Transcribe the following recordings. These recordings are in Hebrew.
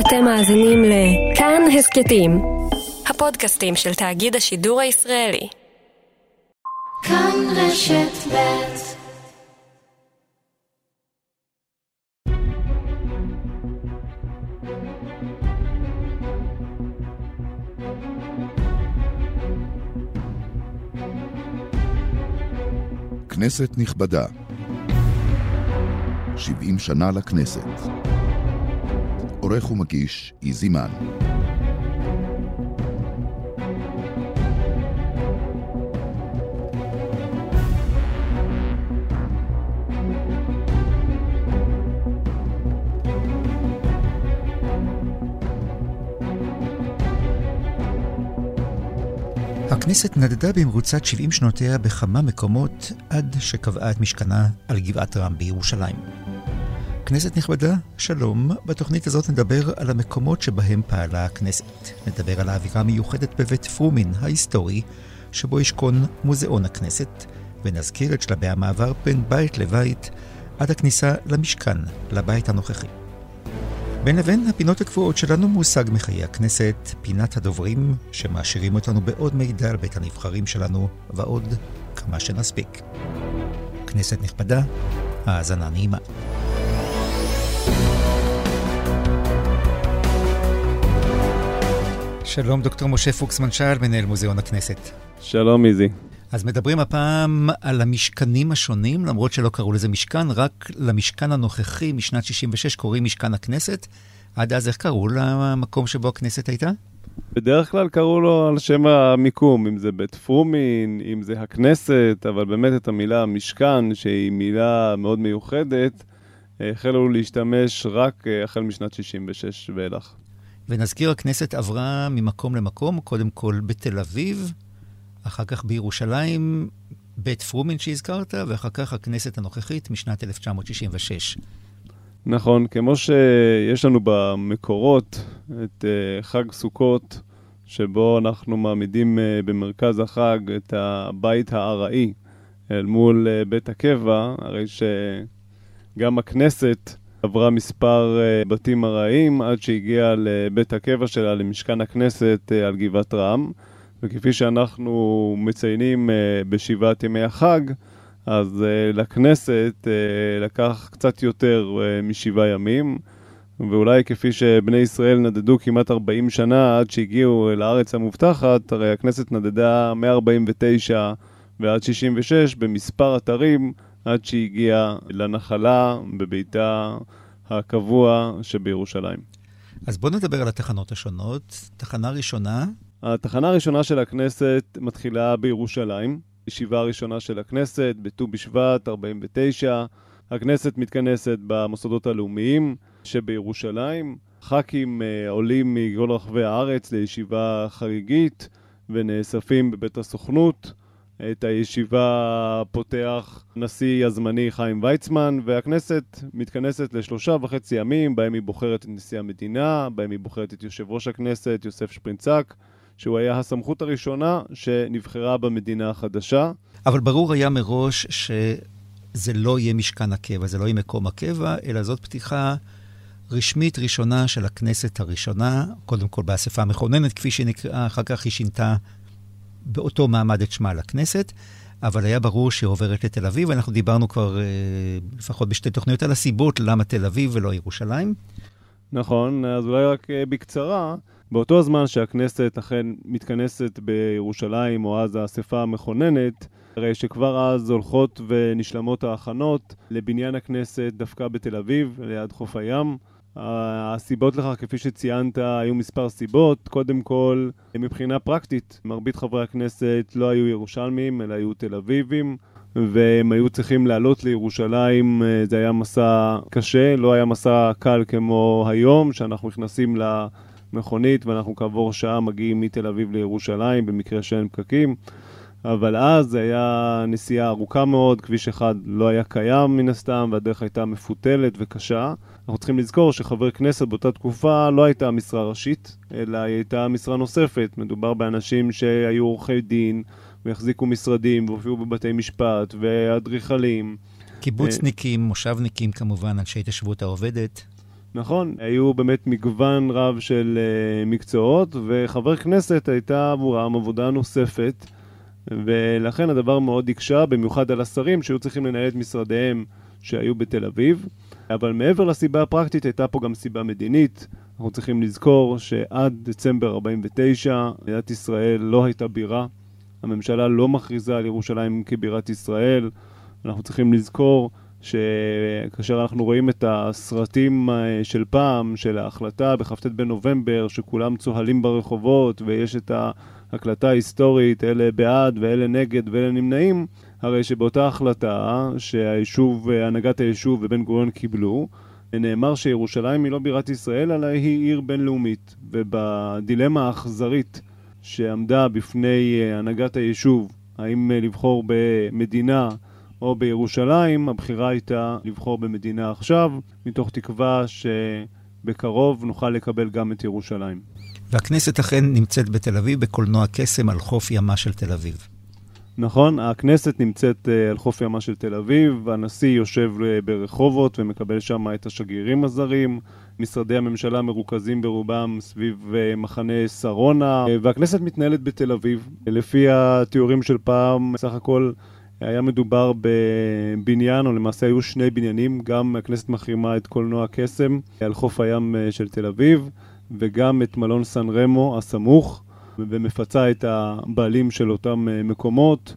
אתם מאזינים לכאן הסכתים, הפודקאסטים של תאגיד השידור הישראלי. כאן רשת ב' כנסת נכבדה, 70 שנה לכנסת. עורך ומגיש, איזי מן. הכנסת נדדה במרוצת 70 שנותיה בכמה מקומות עד שקבעה את משכנה על גבעת רם בירושלים. כנסת נכבדה, שלום. בתוכנית הזאת נדבר על המקומות שבהם פעלה הכנסת. נדבר על האווירה המיוחדת בבית פרומין ההיסטורי, שבו ישכון מוזיאון הכנסת, ונזכיר את שלבי המעבר בין בית לבית עד הכניסה למשכן, לבית הנוכחי. בין לבין הפינות הקבועות שלנו מושג מחיי הכנסת, פינת הדוברים, שמעשירים אותנו בעוד מידע על בית הנבחרים שלנו, ועוד כמה שנספיק. כנסת נכבדה, האזנה נעימה. שלום, דוקטור משה פוקסמן שאל, מנהל מוזיאון הכנסת. שלום, איזי. אז מדברים הפעם על המשכנים השונים, למרות שלא קראו לזה משכן, רק למשכן הנוכחי משנת 66 קוראים משכן הכנסת. עד אז איך קראו למקום שבו הכנסת הייתה? בדרך כלל קראו לו על שם המיקום, אם זה בית פרומין, אם זה הכנסת, אבל באמת את המילה משכן, שהיא מילה מאוד מיוחדת, החלו להשתמש רק אה, החל משנת 66 ואילך. ונזכיר, הכנסת עברה ממקום למקום, קודם כל בתל אביב, אחר כך בירושלים, בית פרומין שהזכרת, ואחר כך הכנסת הנוכחית משנת 1966. נכון, כמו שיש לנו במקורות את uh, חג סוכות, שבו אנחנו מעמידים uh, במרכז החג את הבית הארעי אל מול uh, בית הקבע, הרי שגם הכנסת עברה מספר uh, בתים ארעיים עד שהגיעה לבית הקבע שלה, למשכן הכנסת uh, על גבעת רם. וכפי שאנחנו מציינים uh, בשבעת ימי החג, אז לכנסת לקח קצת יותר משבעה ימים, ואולי כפי שבני ישראל נדדו כמעט 40 שנה עד שהגיעו לארץ המובטחת, הרי הכנסת נדדה מ-49 ועד 66 במספר אתרים עד שהגיעה לנחלה בביתה הקבוע שבירושלים. אז בואו נדבר על התחנות השונות. תחנה ראשונה, התחנה הראשונה של הכנסת מתחילה בירושלים, ישיבה הראשונה של הכנסת, בט"ו בשבט, 49. הכנסת מתכנסת במוסדות הלאומיים שבירושלים. ח"כים uh, עולים מכל רחבי הארץ לישיבה חגיגית ונאספים בבית הסוכנות. את הישיבה פותח נשיא הזמני חיים ויצמן, והכנסת מתכנסת לשלושה וחצי ימים, בהם היא בוחרת את נשיא המדינה, בהם היא בוחרת את יושב ראש הכנסת, יוסף שפרינצק, שהוא היה הסמכות הראשונה שנבחרה במדינה החדשה. אבל ברור היה מראש שזה לא יהיה משכן הקבע, זה לא יהיה מקום הקבע, אלא זאת פתיחה רשמית ראשונה של הכנסת הראשונה, קודם כל באספה המכוננת, כפי שהיא נקראה, אחר כך היא שינתה באותו מעמד את שמה לכנסת. אבל היה ברור שהיא עוברת לתל אביב, אנחנו דיברנו כבר אה, לפחות בשתי תוכניות על הסיבות למה תל אביב ולא ירושלים. נכון, אז אולי רק אה, בקצרה, באותו הזמן שהכנסת אכן מתכנסת בירושלים, או אז האספה המכוננת, הרי שכבר אז הולכות ונשלמות ההכנות לבניין הכנסת דווקא בתל אביב, ליד חוף הים. הסיבות לכך, כפי שציינת, היו מספר סיבות. קודם כל, מבחינה פרקטית, מרבית חברי הכנסת לא היו ירושלמים, אלא היו תל אביבים, והם היו צריכים לעלות לירושלים. זה היה מסע קשה, לא היה מסע קל כמו היום, שאנחנו נכנסים ל... מכונית ואנחנו כעבור שעה מגיעים מתל אביב לירושלים במקרה שאין פקקים. אבל אז זה היה נסיעה ארוכה מאוד, כביש אחד לא היה קיים מן הסתם, והדרך הייתה מפותלת וקשה. אנחנו צריכים לזכור שחבר כנסת באותה תקופה לא הייתה משרה ראשית, אלא היא הייתה משרה נוספת. מדובר באנשים שהיו עורכי דין, והחזיקו משרדים, והופיעו בבתי משפט, ואדריכלים. קיבוצניקים, מושבניקים כמובן, אנשי התיישבות העובדת. נכון, היו באמת מגוון רב של uh, מקצועות, וחבר כנסת הייתה עבורם עבודה נוספת, ולכן הדבר מאוד הקשה, במיוחד על השרים שהיו צריכים לנהל את משרדיהם שהיו בתל אביב. אבל מעבר לסיבה הפרקטית, הייתה פה גם סיבה מדינית. אנחנו צריכים לזכור שעד דצמבר 49' מדינת ישראל לא הייתה בירה. הממשלה לא מכריזה על ירושלים כבירת ישראל. אנחנו צריכים לזכור שכאשר אנחנו רואים את הסרטים אה, של פעם, של ההחלטה בכ"ט בנובמבר, שכולם צוהלים ברחובות ויש את ההקלטה ההיסטורית, אלה בעד ואלה נגד ואלה נמנעים, הרי שבאותה החלטה שהיישוב, הנהגת היישוב ובן גוריון קיבלו, נאמר שירושלים היא לא בירת ישראל, אלא היא עיר בינלאומית. ובדילמה האכזרית שעמדה בפני אה, הנהגת היישוב, האם אה, לבחור במדינה או בירושלים, הבחירה הייתה לבחור במדינה עכשיו, מתוך תקווה שבקרוב נוכל לקבל גם את ירושלים. והכנסת אכן נמצאת בתל אביב, בקולנוע קסם על חוף ימה של תל אביב. נכון, הכנסת נמצאת uh, על חוף ימה של תל אביב, הנשיא יושב uh, ברחובות ומקבל שם את השגרירים הזרים, משרדי הממשלה מרוכזים ברובם סביב uh, מחנה שרונה, והכנסת מתנהלת בתל אביב. לפי התיאורים של פעם, סך הכל היה מדובר בבניין, או למעשה היו שני בניינים, גם הכנסת מחרימה את קולנוע קסם על חוף הים של תל אביב, וגם את מלון סן רמו הסמוך. ומפצה את הבעלים של אותם אה, מקומות,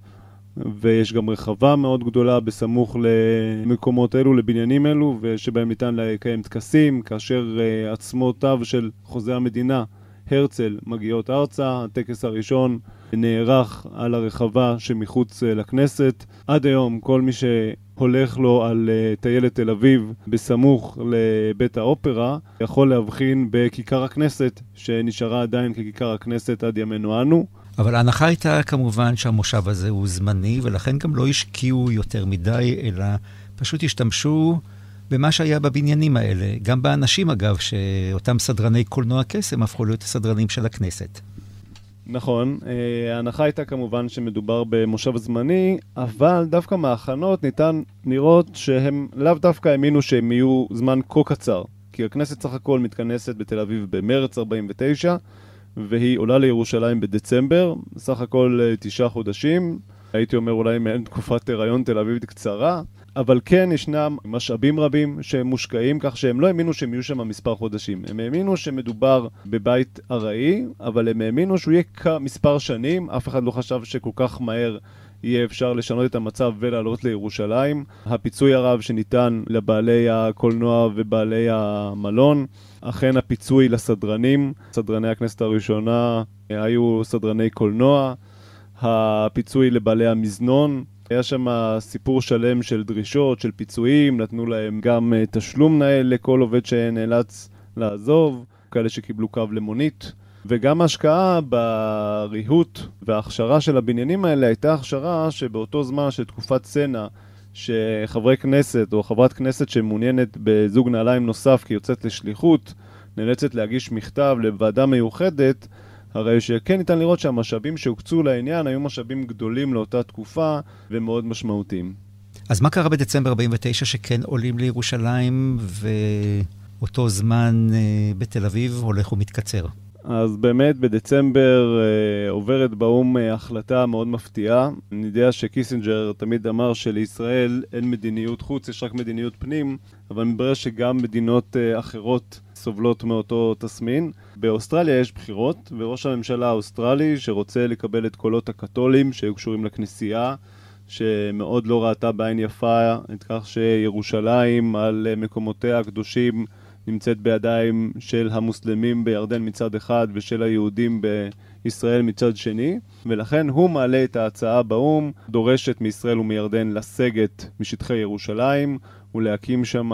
ויש גם רחבה מאוד גדולה בסמוך למקומות אלו, לבניינים אלו, ושבהם ניתן לקיים טקסים, כאשר אה, עצמותיו של חוזה המדינה, הרצל, מגיעות ארצה. הטקס הראשון נערך על הרחבה שמחוץ אה, לכנסת. עד היום כל מי ש... הולך לו על uh, טיילת תל אביב בסמוך לבית האופרה, יכול להבחין בכיכר הכנסת, שנשארה עדיין ככיכר הכנסת עד ימינו אנו. אבל ההנחה הייתה כמובן שהמושב הזה הוא זמני, ולכן גם לא השקיעו יותר מדי, אלא פשוט השתמשו במה שהיה בבניינים האלה. גם באנשים, אגב, שאותם סדרני קולנוע קסם הפכו להיות הסדרנים של הכנסת. נכון, אה, ההנחה הייתה כמובן שמדובר במושב זמני, אבל דווקא מההכנות ניתן לראות שהם לאו דווקא האמינו שהם יהיו זמן כה קצר. כי הכנסת סך הכל מתכנסת בתל אביב במרץ 49, והיא עולה לירושלים בדצמבר, סך הכל אה, תשעה חודשים. הייתי אומר אולי מעין תקופת הריון תל אביבית קצרה. אבל כן ישנם משאבים רבים שמושקעים כך שהם לא האמינו שהם יהיו שם מספר חודשים. הם האמינו שמדובר בבית ארעי, אבל הם האמינו שהוא יהיה מספר שנים, אף אחד לא חשב שכל כך מהר יהיה אפשר לשנות את המצב ולעלות לירושלים. הפיצוי הרב שניתן לבעלי הקולנוע ובעלי המלון, אכן הפיצוי לסדרנים, סדרני הכנסת הראשונה היו סדרני קולנוע, הפיצוי לבעלי המזנון, היה שם סיפור שלם של דרישות, של פיצויים, נתנו להם גם אה, תשלום נאה לכל עובד שנאלץ לעזוב, כאלה שקיבלו קו למונית. וגם ההשקעה בריהוט וההכשרה של הבניינים האלה הייתה הכשרה שבאותו זמן של תקופת צנע, שחברי כנסת או חברת כנסת שמעוניינת בזוג נעליים נוסף כי יוצאת לשליחות, נאלצת להגיש מכתב לוועדה מיוחדת הרי שכן ניתן לראות שהמשאבים שהוקצו לעניין היו משאבים גדולים לאותה תקופה ומאוד משמעותיים. אז מה קרה בדצמבר 49 שכן עולים לירושלים ואותו זמן אה, בתל אביב הולך ומתקצר? אז באמת בדצמבר אה, עוברת באו"ם אה, החלטה מאוד מפתיעה. אני יודע שקיסינג'ר תמיד אמר שלישראל אין מדיניות חוץ, יש רק מדיניות פנים, אבל מתברר שגם מדינות אה, אחרות סובלות מאותו תסמין. באוסטרליה יש בחירות, וראש הממשלה האוסטרלי, שרוצה לקבל את קולות הקתולים שהיו קשורים לכנסייה, שמאוד לא ראתה בעין יפה את כך שירושלים על מקומותיה הקדושים נמצאת בידיים של המוסלמים בירדן מצד אחד ושל היהודים בישראל מצד שני, ולכן הוא מעלה את ההצעה באו"ם, דורשת מישראל ומירדן לסגת משטחי ירושלים ולהקים שם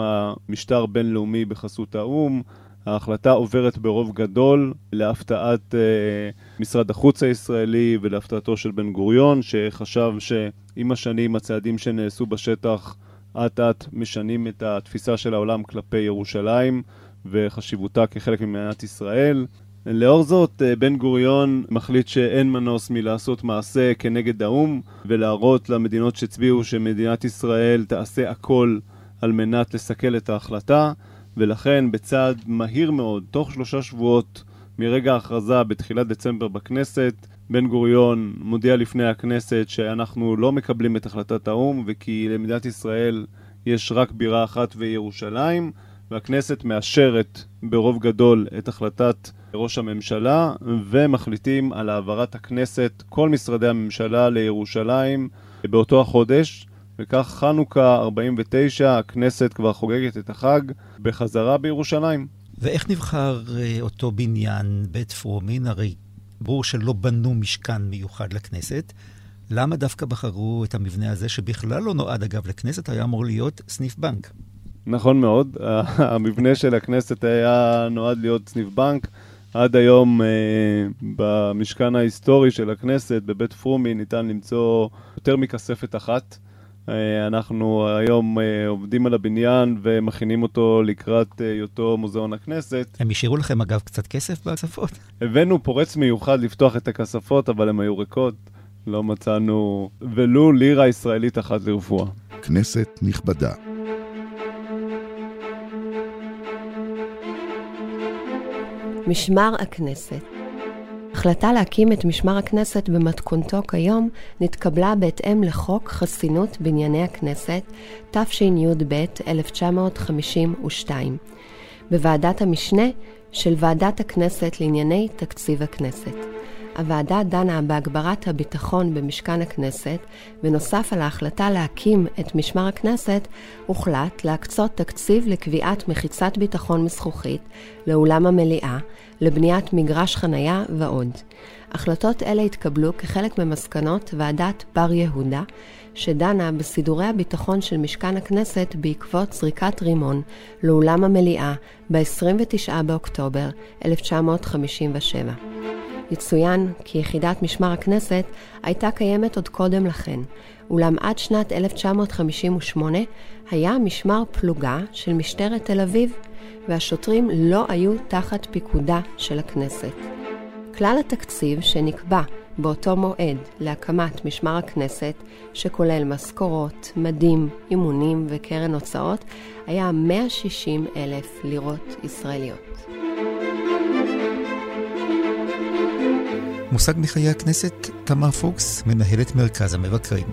משטר בינלאומי בחסות האו"ם. ההחלטה עוברת ברוב גדול להפתעת uh, משרד החוץ הישראלי ולהפתעתו של בן גוריון, שחשב שעם השנים הצעדים שנעשו בשטח אט אט משנים את התפיסה של העולם כלפי ירושלים וחשיבותה כחלק ממדינת ישראל. לאור זאת, אה, בן גוריון מחליט שאין מנוס מלעשות מעשה כנגד האו"ם ולהראות למדינות שהצביעו שמדינת ישראל תעשה הכל על מנת לסכל את ההחלטה ולכן בצעד מהיר מאוד, תוך שלושה שבועות מרגע ההכרזה בתחילת דצמבר בכנסת, בן גוריון מודיע לפני הכנסת שאנחנו לא מקבלים את החלטת האו"ם וכי למדינת ישראל יש רק בירה אחת וירושלים והכנסת מאשרת ברוב גדול את החלטת ראש הממשלה ומחליטים על העברת הכנסת, כל משרדי הממשלה לירושלים באותו החודש וכך חנוכה 49, הכנסת כבר חוגגת את החג בחזרה בירושלים. ואיך נבחר אה, אותו בניין, בית פרומין? הרי ברור שלא בנו משכן מיוחד לכנסת. למה דווקא בחרו את המבנה הזה, שבכלל לא נועד אגב לכנסת, היה אמור להיות סניף בנק? נכון מאוד, המבנה של הכנסת היה נועד להיות סניף בנק. עד היום אה, במשכן ההיסטורי של הכנסת, בבית פרומי, ניתן למצוא יותר מכספת אחת. אה, אנחנו היום אה, עובדים על הבניין ומכינים אותו לקראת אה, היותו מוזיאון הכנסת. הם השאירו לכם אגב קצת כסף בכספות? הבאנו פורץ מיוחד לפתוח את הכספות, אבל הן היו ריקות. לא מצאנו ולו לירה ישראלית אחת לרפואה. כנסת נכבדה. משמר הכנסת ההחלטה להקים את משמר הכנסת במתכונתו כיום נתקבלה בהתאם לחוק חסינות בנייני הכנסת, תשי"ב 1952, בוועדת המשנה של ועדת הכנסת לענייני תקציב הכנסת. הוועדה דנה בהגברת הביטחון במשכן הכנסת, ונוסף על ההחלטה להקים את משמר הכנסת, הוחלט להקצות תקציב לקביעת מחיצת ביטחון מזכוכית לאולם המליאה, לבניית מגרש חניה ועוד. החלטות אלה התקבלו כחלק ממסקנות ועדת בר יהודה, שדנה בסידורי הביטחון של משכן הכנסת בעקבות זריקת רימון לאולם המליאה ב-29 באוקטובר 1957. יצוין כי יחידת משמר הכנסת הייתה קיימת עוד קודם לכן, אולם עד שנת 1958 היה משמר פלוגה של משטרת תל אביב, והשוטרים לא היו תחת פיקודה של הכנסת. כלל התקציב שנקבע באותו מועד להקמת משמר הכנסת, שכולל משכורות, מדים, אימונים וקרן הוצאות, היה 160 אלף לירות ישראליות. מושג מחיי הכנסת, תמר פוקס, מנהלת מרכז המבקרים.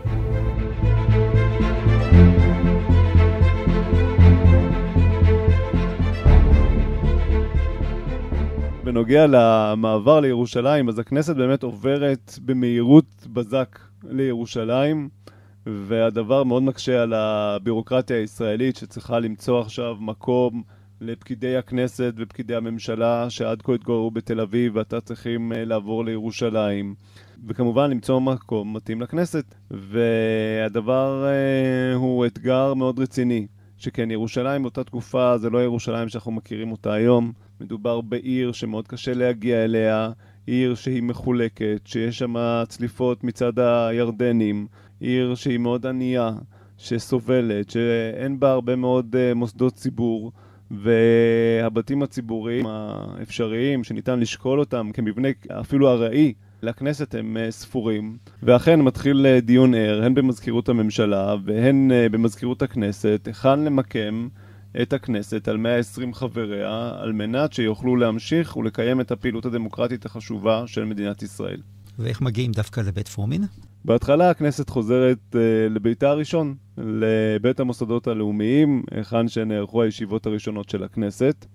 בנוגע למעבר לירושלים, אז הכנסת באמת עוברת במהירות בזק לירושלים, והדבר מאוד מקשה על הבירוקרטיה הישראלית שצריכה למצוא עכשיו מקום לפקידי הכנסת ופקידי הממשלה שעד כה התגוררו בתל אביב ועתה צריכים אה, לעבור לירושלים. וכמובן למצוא מקום מתאים לכנסת. והדבר אה, הוא אתגר מאוד רציני. שכן ירושלים באותה תקופה זה לא ירושלים שאנחנו מכירים אותה היום. מדובר בעיר שמאוד קשה להגיע אליה, עיר שהיא מחולקת, שיש שם צליפות מצד הירדנים, עיר שהיא מאוד ענייה, שסובלת, שאין בה הרבה מאוד uh, מוסדות ציבור. והבתים הציבוריים האפשריים שניתן לשקול אותם כמבנה אפילו ארעי לכנסת הם אה, ספורים, ואכן מתחיל אה, דיון ער, הן במזכירות הממשלה והן אה, במזכירות הכנסת, היכן למקם את הכנסת על 120 חבריה, על מנת שיוכלו להמשיך ולקיים את הפעילות הדמוקרטית החשובה של מדינת ישראל. ואיך מגיעים דווקא לבית פרומין? בהתחלה הכנסת חוזרת uh, לביתה הראשון, לבית המוסדות הלאומיים, היכן שנערכו הישיבות הראשונות של הכנסת.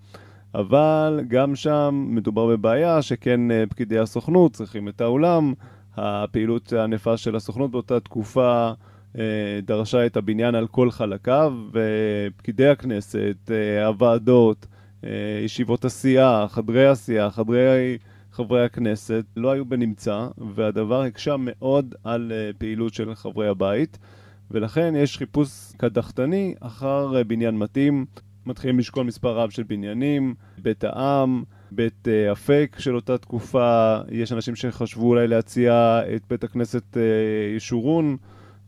אבל גם שם מדובר בבעיה שכן uh, פקידי הסוכנות צריכים את האולם. הפעילות הענפה של הסוכנות באותה תקופה דרשה את הבניין על כל חלקיו, ופקידי הכנסת, uh, הוועדות, uh, ישיבות הסיעה, חדרי הסיעה, חדרי... חברי הכנסת לא היו בנמצא, והדבר הקשה מאוד על פעילות של חברי הבית, ולכן יש חיפוש קדחתני אחר בניין מתאים. מתחילים לשקול מספר רב של בניינים, בית העם, בית אפק של אותה תקופה, יש אנשים שחשבו אולי להציע את בית הכנסת uh, ישורון,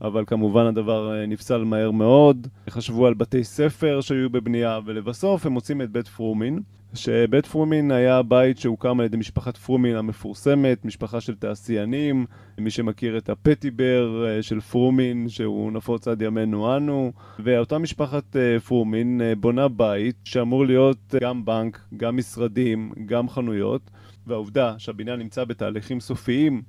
אבל כמובן הדבר uh, נפסל מהר מאוד. חשבו על בתי ספר שהיו בבנייה, ולבסוף הם מוצאים את בית פרומין, שבית פרומין היה בית שהוקם על ידי משפחת פרומין המפורסמת, משפחה של תעשיינים, מי שמכיר את הפטיבר אה, של פרומין, שהוא נפוץ עד ימינו אנו, ואותה משפחת אה, פרומין אה, בונה בית שאמור להיות גם בנק, גם משרדים, גם חנויות, והעובדה שהבניין נמצא בתהליכים סופיים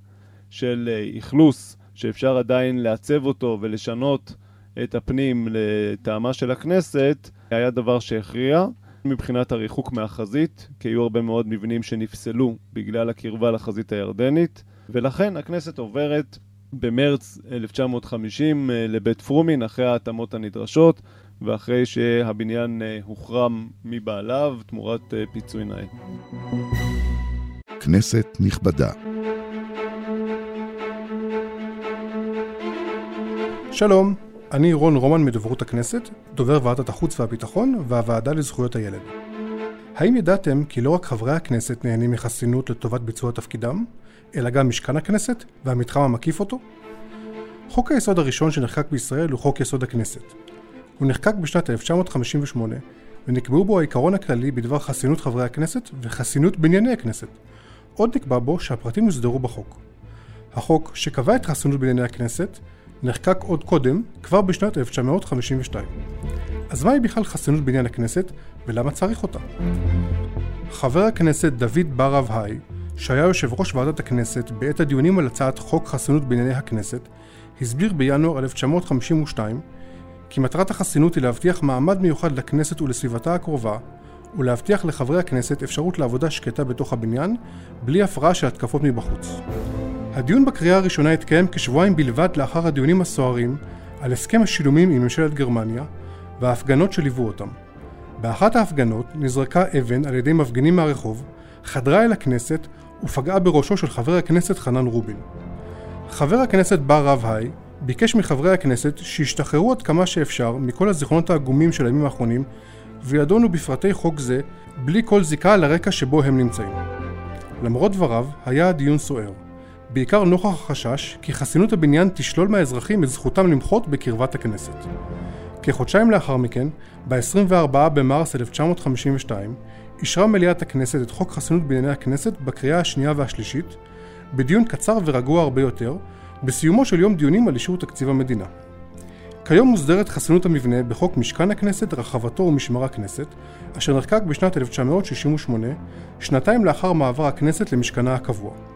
של אכלוס, שאפשר עדיין לעצב אותו ולשנות את הפנים לטעמה של הכנסת, היה דבר שהכריע. מבחינת הריחוק מהחזית, כי היו הרבה מאוד מבנים שנפסלו בגלל הקרבה לחזית הירדנית, ולכן הכנסת עוברת במרץ 1950 אה, לבית פרומין אחרי ההתאמות הנדרשות ואחרי שהבניין אה, הוחרם מבעליו תמורת אה, פיצוי נאה. כנסת נכבדה שלום, אני רון רומן מדוברות הכנסת, דובר ועדת החוץ והביטחון והוועדה לזכויות הילד. האם ידעתם כי לא רק חברי הכנסת נהנים מחסינות לטובת ביצוע תפקידם, אלא גם משכן הכנסת והמתחם המקיף אותו? חוק היסוד הראשון שנחקק בישראל הוא חוק יסוד הכנסת. הוא נחקק בשנת 1958 ונקבעו בו העיקרון הכללי בדבר חסינות חברי הכנסת וחסינות בנייני הכנסת. עוד נקבע בו שהפרטים יוסדרו בחוק. החוק, שקבע את חסינות בנייני הכנסת, נחקק עוד קודם, כבר בשנת 1952. אז מהי בכלל חסינות בניין הכנסת, ולמה צריך אותה? חבר הכנסת דוד בר אבהי, שהיה יושב ראש ועדת הכנסת בעת הדיונים על הצעת חוק חסינות בענייני הכנסת, הסביר בינואר 1952 כי מטרת החסינות היא להבטיח מעמד מיוחד לכנסת ולסביבתה הקרובה, ולהבטיח לחברי הכנסת אפשרות לעבודה שקטה בתוך הבניין, בלי הפרעה של התקפות מבחוץ. הדיון בקריאה הראשונה התקיים כשבועיים בלבד לאחר הדיונים הסוערים על הסכם השילומים עם ממשלת גרמניה וההפגנות שליוו אותם. באחת ההפגנות נזרקה אבן על ידי מפגינים מהרחוב, חדרה אל הכנסת ופגעה בראשו של חבר הכנסת חנן רובין. חבר הכנסת בר רב-היי ביקש מחברי הכנסת שישתחררו עד כמה שאפשר מכל הזיכרונות העגומים של הימים האחרונים וידונו בפרטי חוק זה בלי כל זיקה לרקע שבו הם נמצאים. למרות דבריו, היה הדיון סוער. בעיקר נוכח החשש כי חסינות הבניין תשלול מהאזרחים את זכותם למחות בקרבת הכנסת. כחודשיים לאחר מכן, ב-24 במרס 1952, אישרה מליאת הכנסת את חוק חסינות בענייני הכנסת בקריאה השנייה והשלישית, בדיון קצר ורגוע הרבה יותר, בסיומו של יום דיונים על אישור תקציב המדינה. כיום מוסדרת חסינות המבנה בחוק משכן הכנסת, רחבתו ומשמר הכנסת, אשר נחקק בשנת 1968, שנתיים לאחר מעבר הכנסת למשכנה הקבוע.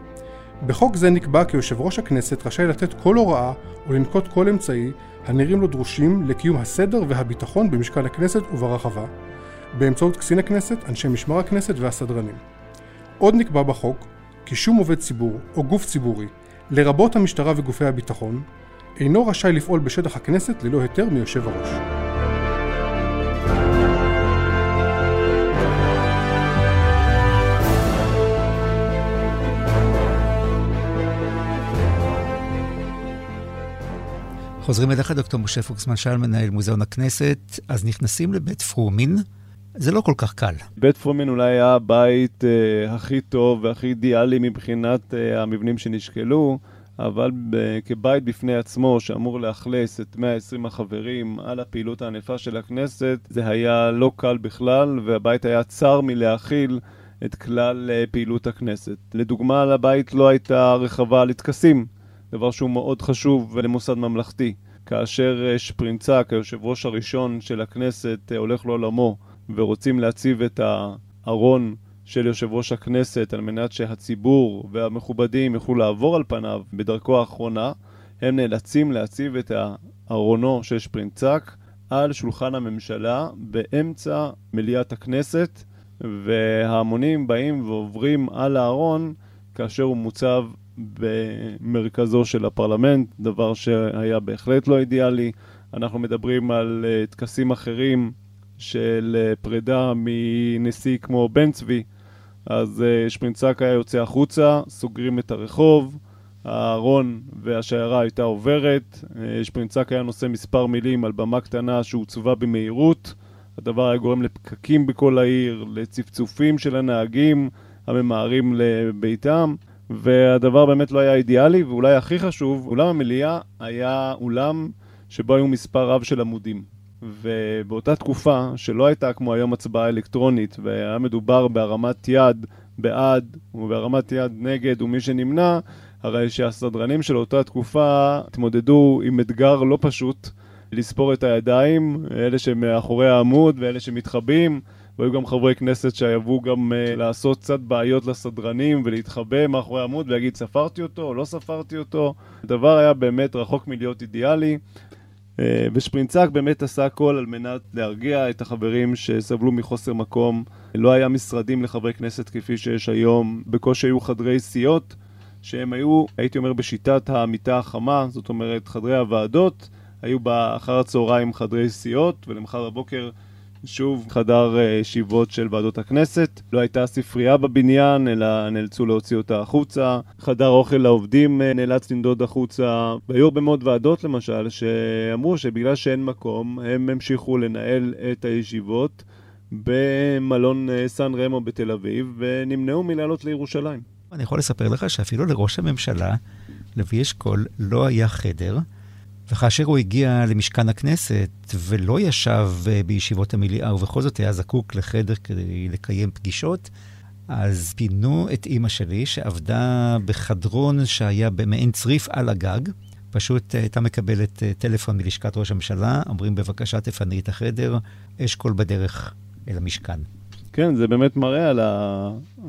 בחוק זה נקבע כי יושב ראש הכנסת רשאי לתת כל הוראה ולנקוט כל אמצעי הנראים לו דרושים לקיום הסדר והביטחון במשכן הכנסת וברחבה, באמצעות קצין הכנסת, אנשי משמר הכנסת והסדרנים. עוד נקבע בחוק כי שום עובד ציבור או גוף ציבורי, לרבות המשטרה וגופי הביטחון, אינו רשאי לפעול בשטח הכנסת ללא היתר מיושב הראש. חוזרים אליך, דוקטור משה פוקסמן שאל, מנהל מוזיאון הכנסת, אז נכנסים לבית פרומין. זה לא כל כך קל. בית פרומין אולי היה הבית אה, הכי טוב והכי אידיאלי מבחינת אה, המבנים שנשקלו, אבל ב- כבית בפני עצמו, שאמור לאכלס את 120 החברים על הפעילות הענפה של הכנסת, זה היה לא קל בכלל, והבית היה צר מלהכיל את כלל אה, פעילות הכנסת. לדוגמה, לבית לא הייתה רחבה לטקסים. דבר שהוא מאוד חשוב למוסד ממלכתי. כאשר אה, שפרינצק, היושב ראש הראשון של הכנסת, אה, הולך לעולמו ורוצים להציב את הארון של יושב ראש הכנסת על מנת שהציבור והמכובדים יוכלו לעבור על פניו בדרכו האחרונה, הם נאלצים להציב את ארונו של שפרינצק על שולחן הממשלה באמצע מליאת הכנסת, וההמונים באים ועוברים על הארון כאשר הוא מוצב במרכזו של הפרלמנט, דבר שהיה בהחלט לא אידיאלי. אנחנו מדברים על uh, טקסים אחרים של uh, פרידה מנשיא כמו בן צבי, אז uh, שפרינצק היה יוצא החוצה, סוגרים את הרחוב, הארון והשיירה הייתה עוברת, שפרינצק היה נושא מספר מילים על במה קטנה שהוצבה במהירות, הדבר היה גורם לפקקים בכל העיר, לצפצופים של הנהגים הממהרים לביתם. והדבר באמת לא היה אידיאלי, ואולי הכי חשוב, אולם המליאה היה אולם שבו היו מספר רב של עמודים. ובאותה תקופה, שלא הייתה כמו היום הצבעה אלקטרונית, והיה מדובר בהרמת יד בעד ובהרמת יד נגד ומי שנמנע, הרי שהסדרנים של אותה תקופה התמודדו עם אתגר לא פשוט, לספור את הידיים, אלה שמאחורי העמוד ואלה שמתחבאים, והיו גם חברי כנסת שהיו גם uh, לעשות קצת בעיות לסדרנים ולהתחבא מאחורי העמוד ולהגיד ספרתי אותו או לא ספרתי אותו. הדבר היה באמת רחוק מלהיות אידיאלי. Uh, ושפרינצק באמת עשה הכל על מנת להרגיע את החברים שסבלו מחוסר מקום. לא היה משרדים לחברי כנסת כפי שיש היום, בקושי היו חדרי סיעות. שהם היו, הייתי אומר, בשיטת המיטה החמה, זאת אומרת, חדרי הוועדות, היו באחר הצהריים חדרי סיעות, ולמחר בבוקר שוב חדר אה, ישיבות של ועדות הכנסת. לא הייתה ספרייה בבניין, אלא נאלצו להוציא אותה החוצה. חדר אוכל לעובדים אה, נאלץ לנדוד החוצה. והיו הרבה מאוד ועדות למשל, שאמרו שבגלל שאין מקום, הם המשיכו לנהל את הישיבות במלון אה, סן רמו בתל אביב, ונמנעו מלעלות לירושלים. אני יכול לספר לך שאפילו לראש הממשלה, לוי אשכול, לא היה חדר, וכאשר הוא הגיע למשכן הכנסת ולא ישב אה, בישיבות המליאה, ובכל זאת היה זקוק לחדר כדי לקיים פגישות, אז פינו את אימא שלי, שעבדה בחדרון שהיה במעין צריף על הגג. פשוט אה, הייתה מקבלת אה, טלפון מלשכת ראש הממשלה, אומרים בבקשה תפני את החדר, אשכול בדרך אל המשכן. כן, זה באמת מראה על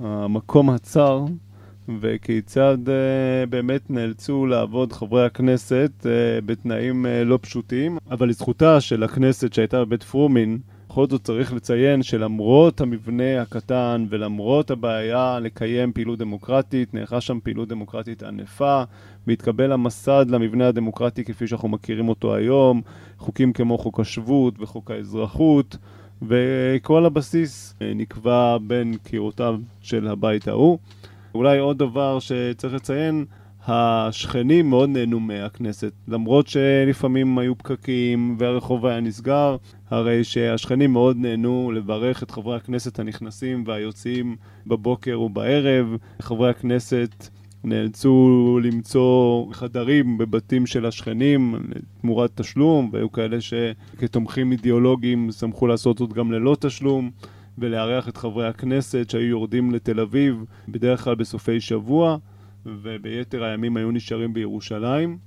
המקום הצר וכיצד uh, באמת נאלצו לעבוד חברי הכנסת uh, בתנאים uh, לא פשוטים. אבל לזכותה של הכנסת שהייתה בבית פרומין, בכל זאת צריך לציין שלמרות המבנה הקטן ולמרות הבעיה לקיים פעילות דמוקרטית, נערכה שם פעילות דמוקרטית ענפה, והתקבל המסד למבנה הדמוקרטי כפי שאנחנו מכירים אותו היום, חוקים כמו חוק השבות וחוק האזרחות, וכל הבסיס נקבע בין קירותיו של הבית ההוא. אולי עוד דבר שצריך לציין, השכנים מאוד נהנו מהכנסת, למרות שלפעמים היו פקקים והרחוב היה נסגר, הרי שהשכנים מאוד נהנו לברך את חברי הכנסת הנכנסים והיוצאים בבוקר ובערב. חברי הכנסת נאלצו למצוא חדרים בבתים של השכנים תמורת תשלום, והיו כאלה שכתומכים אידיאולוגיים שמחו לעשות זאת גם ללא תשלום. ולארח את חברי הכנסת שהיו יורדים לתל אביב בדרך כלל בסופי שבוע וביתר הימים היו נשארים בירושלים.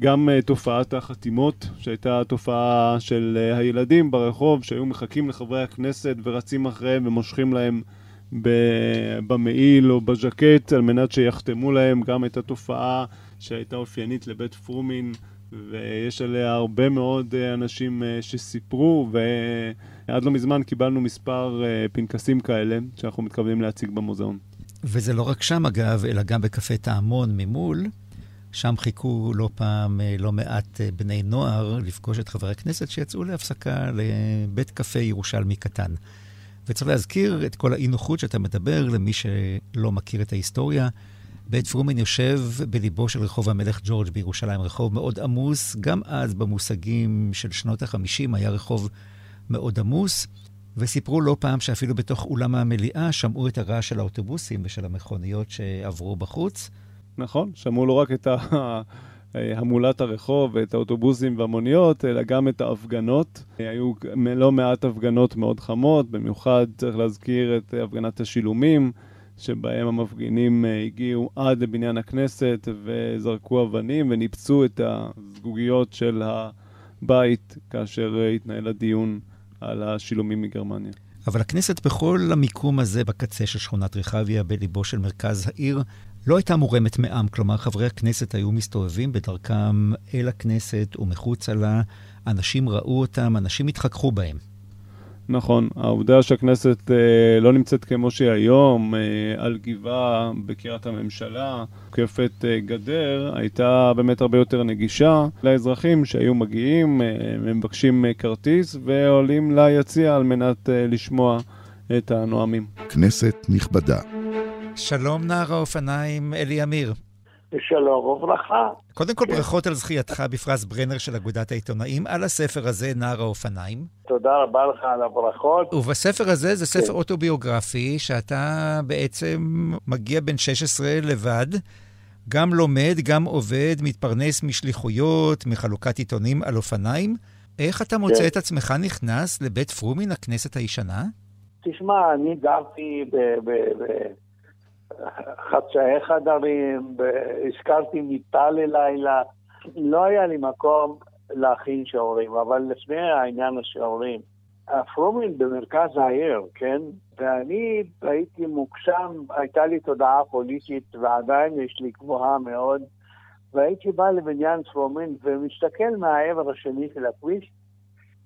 גם uh, תופעת החתימות, שהייתה תופעה של uh, הילדים ברחוב שהיו מחכים לחברי הכנסת ורצים אחריהם ומושכים להם במעיל או בז'קט על מנת שיחתמו להם, גם הייתה תופעה שהייתה אופיינית לבית פרומין ויש עליה הרבה מאוד uh, אנשים uh, שסיפרו ו... עד לא מזמן קיבלנו מספר uh, פנקסים כאלה שאנחנו מתכוונים להציג במוזיאון. וזה לא רק שם, אגב, אלא גם בקפה טעמון ממול. שם חיכו לא פעם לא מעט בני נוער לפגוש את חברי הכנסת שיצאו להפסקה לבית קפה ירושלמי קטן. וצריך להזכיר את כל האי-נוחות שאתה מדבר למי שלא מכיר את ההיסטוריה. בית פרומן יושב בליבו של רחוב המלך ג'ורג' בירושלים, רחוב מאוד עמוס. גם אז, במושגים של שנות ה-50, היה רחוב מאוד עמוס, וסיפרו לא פעם שאפילו בתוך אולם המליאה שמעו את הרעש של האוטובוסים ושל המכוניות שעברו בחוץ. נכון, שמעו לא רק את המולת הרחוב ואת האוטובוסים והמוניות, אלא גם את ההפגנות. היו לא מעט הפגנות מאוד חמות, במיוחד צריך להזכיר את הפגנת השילומים, שבהם המפגינים הגיעו עד לבניין הכנסת וזרקו אבנים וניפצו את הזגוגיות של הבית כאשר התנהל הדיון על השילומים מגרמניה. אבל הכנסת בכל המיקום הזה בקצה של שכונת רחביה, בליבו של מרכז העיר, לא הייתה מורמת מעם, כלומר חברי הכנסת היו מסתובבים בדרכם אל הכנסת ומחוצה לה, אנשים ראו אותם, אנשים התחככו בהם. נכון, העובדה שהכנסת אה, לא נמצאת כמו שהיא היום, אה, על גבעה בקריית הממשלה, עוקפת אה, גדר, הייתה באמת הרבה יותר נגישה לאזרחים שהיו מגיעים, אה, מבקשים אה, כרטיס ועולים ליציע על מנת אה, לשמוע את הנואמים. כנסת נכבדה. שלום נער האופניים אלי אמיר. שלום וברכה. קודם כל ברכות על זכייתך בפרס ברנר של אגודת העיתונאים על הספר הזה, נער האופניים. תודה רבה לך על הברכות. ובספר הזה זה ספר כן. אוטוביוגרפי, שאתה בעצם מגיע בן 16 לבד, גם לומד, גם עובד, מתפרנס משליחויות, מחלוקת עיתונים על אופניים, איך אתה מוצא כן. את עצמך נכנס לבית פרומין, הכנסת הישנה? תשמע, אני גרתי בחצאי חדרים, הזכרתי מיטה ללילה. לא היה לי מקום להכין שיעורים, אבל לפני העניין השיעורים, פרומין במרכז העיר, כן? ואני הייתי מוקסם, הייתה לי תודעה פוליטית ועדיין יש לי גבוהה מאוד, והייתי בא לבניין פרומין ומסתכל מהעבר השני של הכביש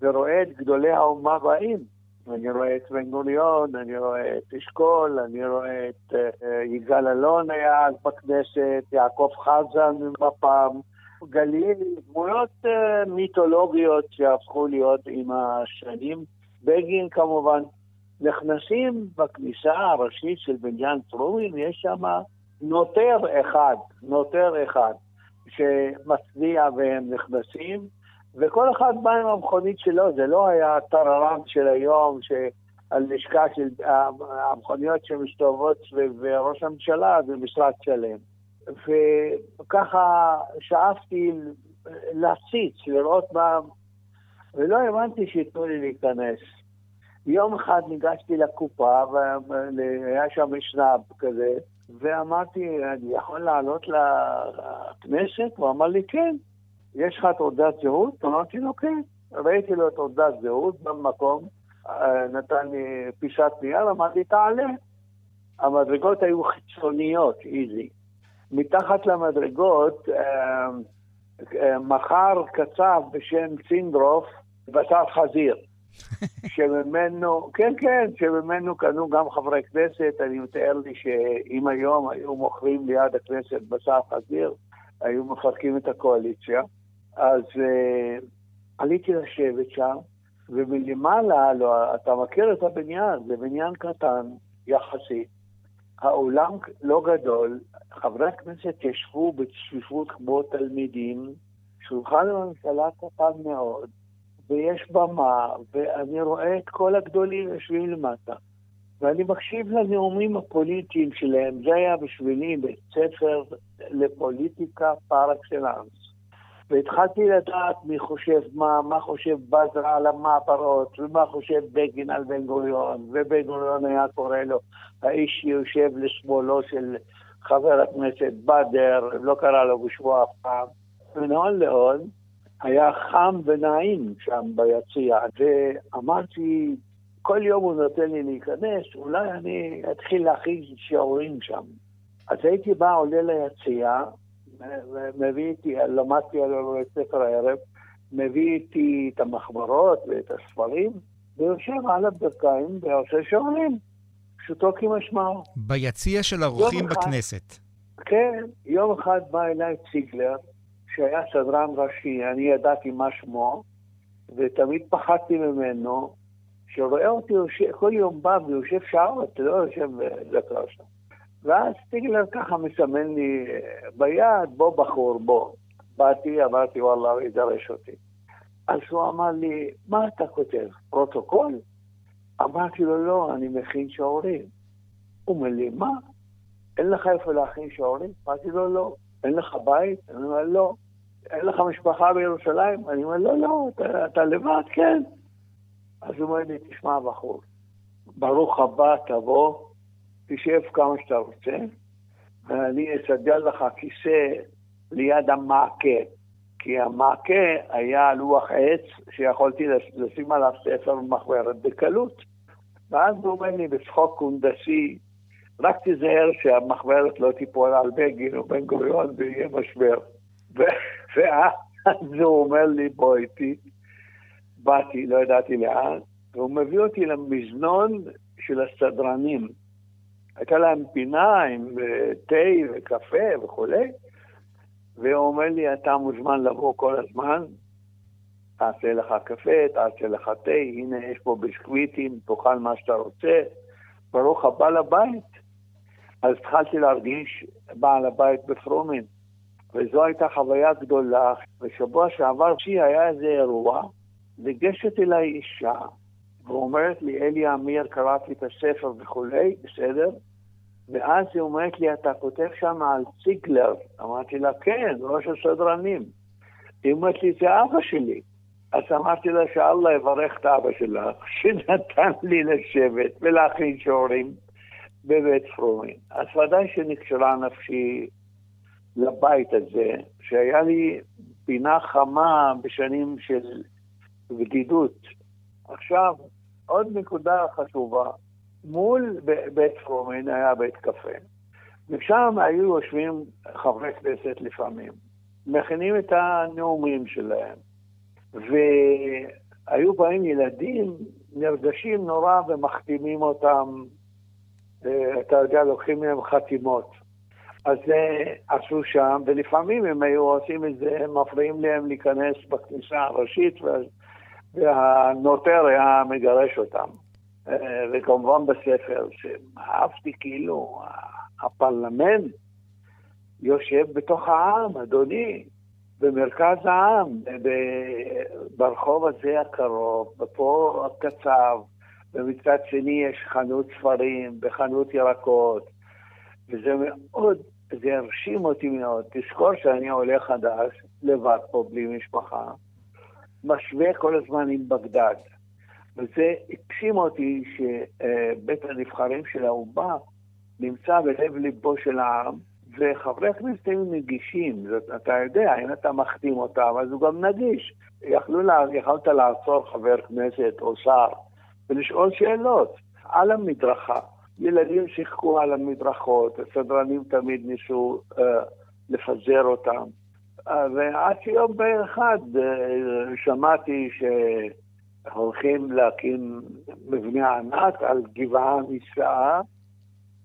ורואה את גדולי האומה באים. אני רואה את בן גוריון, אני רואה את אשכול, אני רואה את uh, יגאל אלון היה אז בכנסת, יעקב חזן מפ"ם, גליל, דמויות uh, מיתולוגיות שהפכו להיות עם השנים. בגין כמובן. נכנסים בכניסה הראשית של בניין טרובין, יש שם נוטר אחד, נוטר אחד, שמצביע והם נכנסים, וכל אחד בא עם המכונית שלו, זה לא היה טררם של היום, שהלשכה של המכוניות שמסתובבות סביב ראש הממשלה זה משרד שלם. וככה שאפתי להציץ, לראות מה... ולא הבנתי שייתנו לי להיכנס. יום אחד ניגשתי לקופה, והיה שם אשנב כזה, ואמרתי, אני יכול לעלות לכנסת? הוא אמר לי, כן. יש לך תעודת זהות? אמרתי לו, כן. ראיתי לו תעודת זהות במקום, אה, נתן לי פיסת נייר, אמרתי, תעלה. המדרגות היו חיצוניות, איזי. מתחת למדרגות, אה, אה, מחר קצב בשם צינדרוף בשר חזיר. שממנו, כן, כן, שממנו קנו גם חברי כנסת. אני מתאר לי שאם היום היו מוכרים ליד הכנסת בשר חזיר, היו מפרקים את הקואליציה. אז uh, עליתי לשבת שם, ומלמעלה, לא, אתה מכיר את הבניין, זה בניין קטן יחסית. האולם לא גדול, חברי הכנסת ישבו בצפיפות כמו תלמידים, שולחן הממשלה קטן מאוד, ויש במה, ואני רואה את כל הגדולים יושבים למטה. ואני מקשיב לנאומים הפוליטיים שלהם. זה היה בשבילי בית ספר לפוליטיקה פר אקסלנס. והתחלתי לדעת מי חושב מה, מה חושב בזרה על המעברות, ומה חושב בגין על בן גוריון, ובן גוריון היה קורא לו האיש שיושב לשמאלו של חבר הכנסת בדר, לא קרא לו בשבוע אף פעם. ונהון להון, היה חם ונעים שם ביציע, ואמרתי, כל יום הוא נותן לי להיכנס, אולי אני אתחיל להכין שיעורים שם. אז הייתי בא, עולה ליציע, מביא איתי, למדתי על בית ספר הערב, מביא איתי את המחברות ואת הספרים, ויושב על הברכיים ועושה שיעורים, פשוטו כמשמעו. ביציע של אורחים בכנסת. כן, יום אחד בא אליי ציגלר, שהיה סדרן ראשי, אני ידעתי מה שמו, ותמיד פחדתי ממנו, שרואה אותי כל יום בא ויושב שעות, לא יושב בדקה שם. ואז סטיגלר ככה מסמן לי ביד, בוא בחור, בוא. באתי, אמרתי, וואלה, הוא יגרש אותי. אז הוא אמר לי, מה אתה כותב? פרוטוקול? אמרתי לו, לא, אני מכין שיעורים. הוא אומר לי, מה? אין לך איפה להכין שיעורים? אמרתי לו, לא. אין לך בית? אני אומר, לא. אין לך משפחה בירושלים? אני אומר, לא, לא, אתה, אתה לבד, כן. אז הוא אומר לי, תשמע, בחור, ברוך הבא, תבוא, תשב כמה שאתה רוצה, ואני אסדר לך כיסא ליד המעקה. כי המעקה היה לוח עץ שיכולתי לשים עליו ספר ומחברת בקלות. ואז הוא אומר לי בצחוק קונדסי, רק תיזהר שהמחברת לא תיפול על בגין או בן גוריון ויהיה משבר. ואז הוא אומר לי, בוא איתי. באתי, לא ידעתי לאן, והוא מביא אותי למזנון של הסדרנים. הייתה להם פינה עם אה, תה וקפה וכולי, והוא אומר לי, אתה מוזמן לבוא כל הזמן, תעשה לך קפה, תעשה לך תה, הנה יש פה ביסקוויטים, תאכל מה שאתה רוצה, ברוך הבא לבית. אז התחלתי להרגיש בעל הבית בפרומין, וזו הייתה חוויה גדולה. בשבוע שעבר היה איזה אירוע, ניגשת אליי אישה, ואומרת לי, אלי אמיר, קראתי את הספר וכולי, בסדר? ואז היא אומרת לי, אתה כותב שם על ציגלר. אמרתי לה, כן, ראש הסדרנים. היא אומרת לי, זה אבא שלי. אז אמרתי לה שאללה יברך את אבא שלך, שנתן לי לשבת ולהכין שיעורים בבית פרומין. אז ודאי שנקשרה נפשי לבית הזה, שהיה לי פינה חמה בשנים של בדידות. עכשיו, עוד נקודה חשובה, מול בית פרומין היה בית קפה, ושם היו יושבים חברי כנסת לפעמים, מכינים את הנאומים שלהם, והיו באים ילדים נרגשים נורא ומחתימים אותם, אה, אתה יודע, לוקחים מהם חתימות. אז אה, עשו שם, ולפעמים הם היו עושים את זה, הם מפריעים להם להיכנס בכניסה הראשית, והנוטר היה מגרש אותם. אה, וכמובן בספר, שאהבתי כאילו, הפרלמנט יושב בתוך העם, אדוני, במרכז העם, ברחוב הזה הקרוב, ופה הקצב, ומצד שני יש חנות ספרים וחנות ירקות, וזה מאוד, זה הרשים אותי מאוד. תזכור שאני עולה חדש, לבד פה, בלי משפחה, משווה כל הזמן עם בגדד. וזה הקשים אותי שבית הנבחרים של האומה נמצא בלב ליבו של העם, וחברי הכנסת היו נגישים, זאת, אתה יודע, אם אתה מחתים אותם, אז הוא גם נגיש. יכלו לה, יכולת לעצור חבר כנסת או שר ולשאול שאלות על המדרכה. ילדים שיחקו על המדרכות, הסדרנים תמיד ניסו uh, לפזר אותם. ועד שיום אחד uh, שמעתי שהולכים להקים מבנה ענק על גבעה נפלאה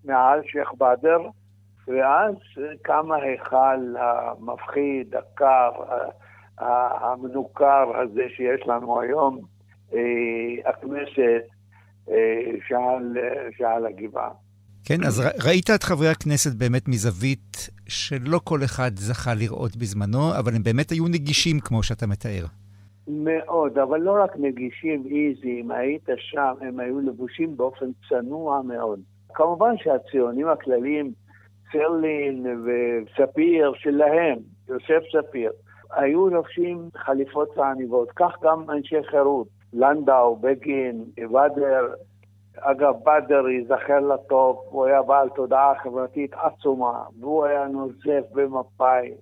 מעל שייח' באדר, ואז קם ההיכל המפחיד, הקר, המנוכר הזה שיש לנו היום, הכנסת, שעל, שעל הגבעה. כן, אז ראית את חברי הכנסת באמת מזווית שלא כל אחד זכה לראות בזמנו, אבל הם באמת היו נגישים, כמו שאתה מתאר. מאוד, אבל לא רק נגישים, איזי, אם היית שם, הם היו לבושים באופן צנוע מאוד. כמובן שהציונים הכלליים, צרלין וספיר שלהם, יוסף ספיר, היו לובשים חליפות ועניבות, כך גם אנשי חירות, לנדאו, בגין, בדר, אגב, בדר ייזכר לטוב, הוא היה בעל תודעה חברתית עצומה, והוא היה נוזף במפא"י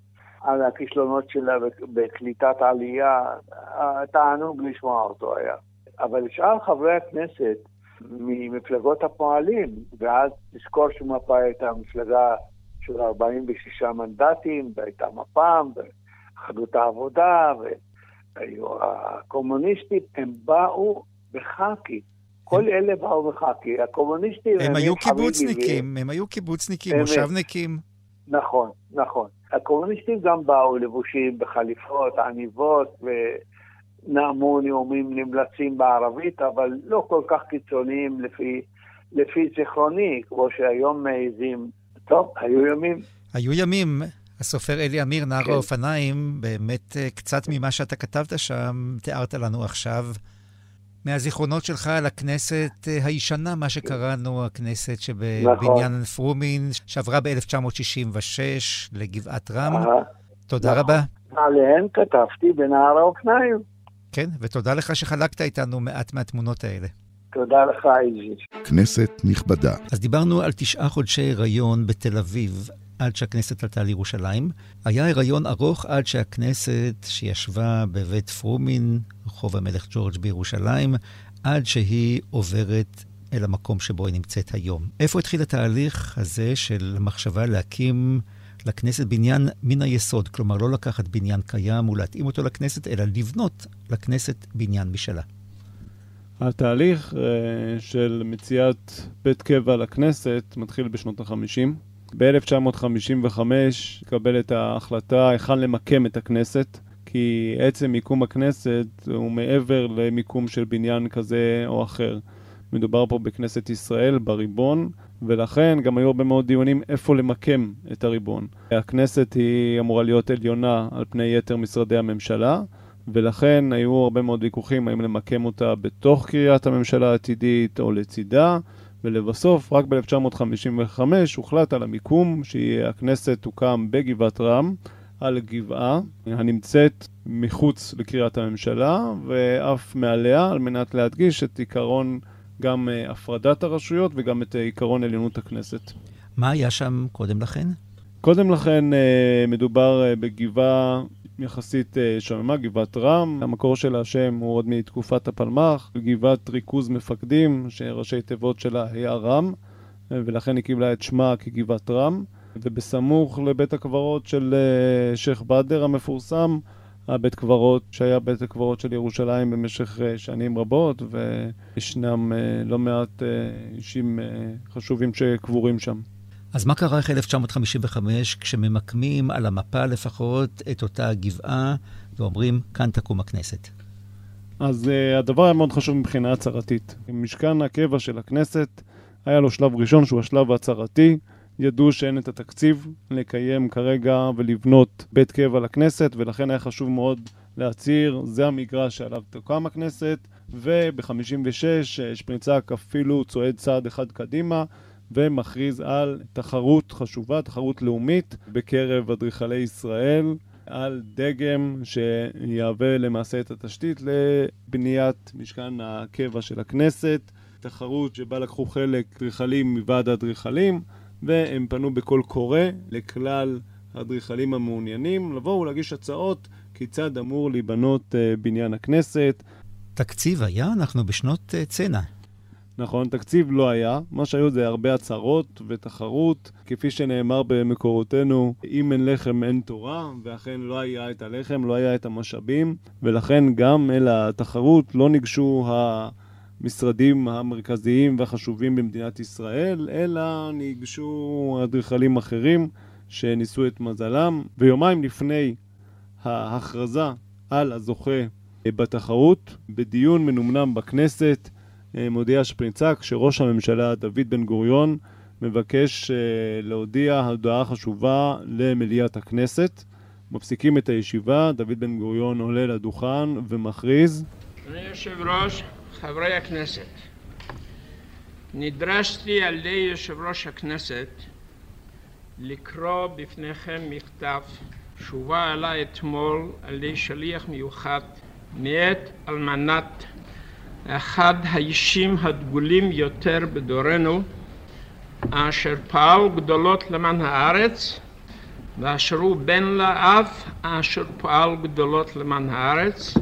על הכישלונות שלה בקליטת עלייה, תענוג לשמוע אותו היה. אבל שאר חברי הכנסת ממפלגות הפועלים, ואז תזכור שמפא"י הייתה מפלגה של 46 מנדטים, והייתה מפ"ם, ואחדות העבודה, והיו הקומוניסטים, הם באו בחאקי. כל אלה באו בחאקי. הקומוניסטים... הם היו קיבוצניקים, הם היו קיבוצניקים, מושבניקים. נכון, נכון. הקומוניסטים גם באו לבושים בחליפות, עניבות, ונאמו נאומים נמלצים בערבית, אבל לא כל כך קיצוניים לפי, לפי זיכרוני, כמו שהיום מעיזים. טוב, היו ימים. היו ימים. הסופר אלי אמיר, נער כן. האופניים, באמת אה, קצת ממה שאתה כתבת שם, תיארת לנו עכשיו. מהזיכרונות שלך על הכנסת אה, הישנה, מה שקראנו, הכנסת שבבניין נכון. פרומין, שעברה ב-1966 לגבעת רם. תודה נכון. רבה. עליהן כתבתי בנהר האופניים. כן, ותודה לך שחלקת איתנו מעט מהתמונות האלה. תודה לך, איזי. כנסת נכבדה. אז דיברנו על תשעה חודשי הריון בתל אביב. עד שהכנסת עלתה לירושלים. היה הריון ארוך עד שהכנסת, שישבה בבית פרומין, רחוב המלך ג'ורג' בירושלים, עד שהיא עוברת אל המקום שבו היא נמצאת היום. איפה התחיל התהליך הזה של מחשבה להקים לכנסת בניין מן היסוד? כלומר, לא לקחת בניין קיים ולהתאים אותו לכנסת, אלא לבנות לכנסת בניין משלה. התהליך uh, של מציאת בית קבע לכנסת מתחיל בשנות ה-50. ב-1955 קבל את ההחלטה היכן למקם את הכנסת, כי עצם מיקום הכנסת הוא מעבר למיקום של בניין כזה או אחר. מדובר פה בכנסת ישראל, בריבון, ולכן גם היו הרבה מאוד דיונים איפה למקם את הריבון. הכנסת היא אמורה להיות עליונה על פני יתר משרדי הממשלה, ולכן היו הרבה מאוד ויכוחים האם למקם אותה בתוך קריית הממשלה העתידית או לצידה. ולבסוף, רק ב-1955 הוחלט על המיקום שהכנסת תוקם בגבעת רם, על גבעה הנמצאת מחוץ לקריית הממשלה ואף מעליה על מנת להדגיש את עיקרון גם אה, הפרדת הרשויות וגם את עיקרון עליונות הכנסת. מה היה שם קודם לכן? קודם לכן מדובר בגבעה יחסית שוממה, גבעת רם. המקור של השם הוא עוד מתקופת הפלמ"ח, גבעת ריכוז מפקדים, שראשי תיבות שלה היה רם, ולכן היא קיבלה את שמה כגבעת רם. ובסמוך לבית הקברות של שייח' באדר המפורסם, הבית קברות שהיה בית הקברות של ירושלים במשך שנים רבות, וישנם לא מעט אישים חשובים שקבורים שם. אז מה קרה אחרי 1955 כשממקמים על המפה לפחות את אותה גבעה ואומרים, כאן תקום הכנסת? אז uh, הדבר היה מאוד חשוב מבחינה הצהרתית. משכן הקבע של הכנסת היה לו שלב ראשון שהוא השלב ההצהרתי. ידעו שאין את התקציב לקיים כרגע ולבנות בית קבע לכנסת, ולכן היה חשוב מאוד להצהיר, זה המגרש שעליו תוקם הכנסת, וב-56 שפרינצק אפילו צועד צעד אחד קדימה, ומכריז על תחרות חשובה, תחרות לאומית, בקרב אדריכלי ישראל, על דגם שיהווה למעשה את התשתית לבניית משכן הקבע של הכנסת. תחרות שבה לקחו חלק אדריכלים מוועד האדריכלים, והם פנו בקול קורא לכלל האדריכלים המעוניינים לבוא ולהגיש הצעות כיצד אמור להיבנות בניין הכנסת. תקציב היה? אנחנו בשנות צנע. נכון, תקציב לא היה, מה שהיו זה הרבה הצהרות ותחרות, כפי שנאמר במקורותינו, אם אין לחם אין תורה, ואכן לא היה את הלחם, לא היה את המשאבים, ולכן גם אל התחרות לא ניגשו המשרדים המרכזיים והחשובים במדינת ישראל, אלא ניגשו אדריכלים אחרים שניסו את מזלם, ויומיים לפני ההכרזה על הזוכה בתחרות, בדיון מנומנם בכנסת, מודיע שפרינצק שראש הממשלה דוד בן גוריון מבקש להודיע הודעה חשובה למליאת הכנסת. מפסיקים את הישיבה, דוד בן גוריון עולה לדוכן ומכריז. אדוני יושב ראש, חברי הכנסת, נדרשתי על ידי יושב ראש הכנסת לקרוא בפניכם מכתב שהובא אליי אתמול על ידי שליח מיוחד מאת אלמנת אחד האישים הדגולים יותר בדורנו, אשר פעל גדולות למען הארץ, ואשר הוא בן לאב אשר פעל גדולות למען הארץ,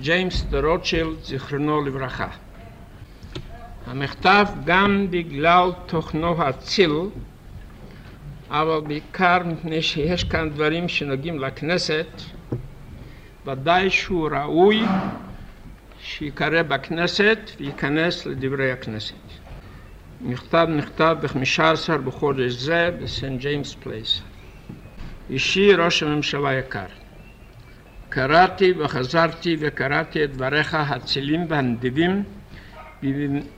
ג'יימס דה רוטשילד, זיכרונו לברכה. המכתב גם בגלל תוכנו האציל, אבל בעיקר מפני שיש כאן דברים שנוגעים לכנסת, ודאי שהוא ראוי שייקרא בכנסת וייכנס לדברי הכנסת. מכתב נכתב ב-15 בחודש זה בסנט ג'יימס פלייס. אישי ראש הממשלה יקר, קראתי וחזרתי וקראתי את דבריך האצילים והנדיבים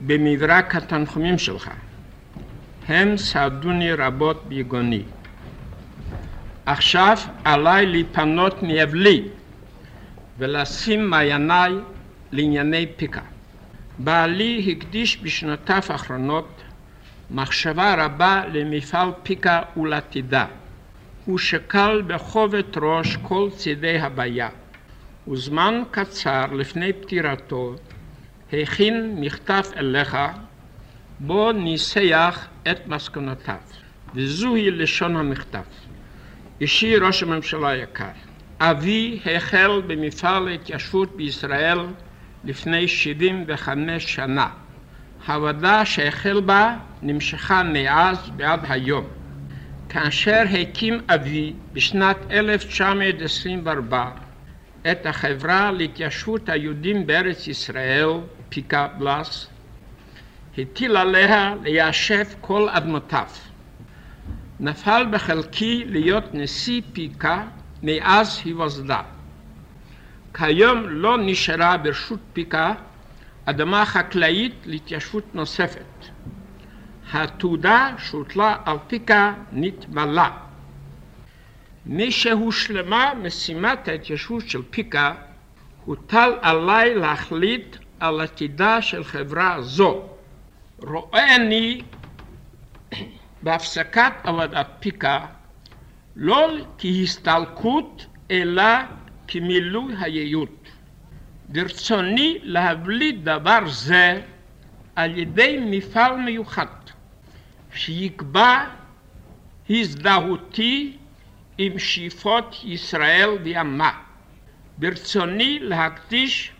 במברק התנחומים שלך. הם סעדוני רבות ביגוני. עכשיו עליי להיפנות מאבלי ולשים מעייניי לענייני פיקה. בעלי הקדיש בשנותיו האחרונות מחשבה רבה למפעל פיקה ולעתידה. הוא שקל בכובד ראש כל צידי הבעיה, וזמן קצר לפני פטירתו הכין מכתב אליך בו ניסח את מסקנותיו, וזוהי לשון המכתב. אישי ראש הממשלה היקר, אבי החל במפעל ההתיישבות בישראל לפני 75 שנה. העבודה שהחל בה נמשכה מאז ועד היום. כאשר הקים אבי בשנת 1924 את החברה להתיישבות היהודים בארץ ישראל, פיקה בלס, הטיל עליה ליישב כל אדמותיו. נפל בחלקי להיות נשיא פיקה מאז היווסדה. כיום לא נשארה ברשות פיקה אדמה חקלאית להתיישבות נוספת. התעודה שהוטלה על פיקה נתמלה. משהושלמה משימת ההתיישבות של פיקה, הוטל עליי להחליט על עתידה של חברה זו. רואה אני בהפסקת עבודת פיקה לא כהסתלקות, אלא כמילוי הייעוד. ברצוני להבליט דבר זה על ידי מפעל מיוחד, שיקבע הזדהותי עם שאיפות ישראל וימה. ברצוני להקדיש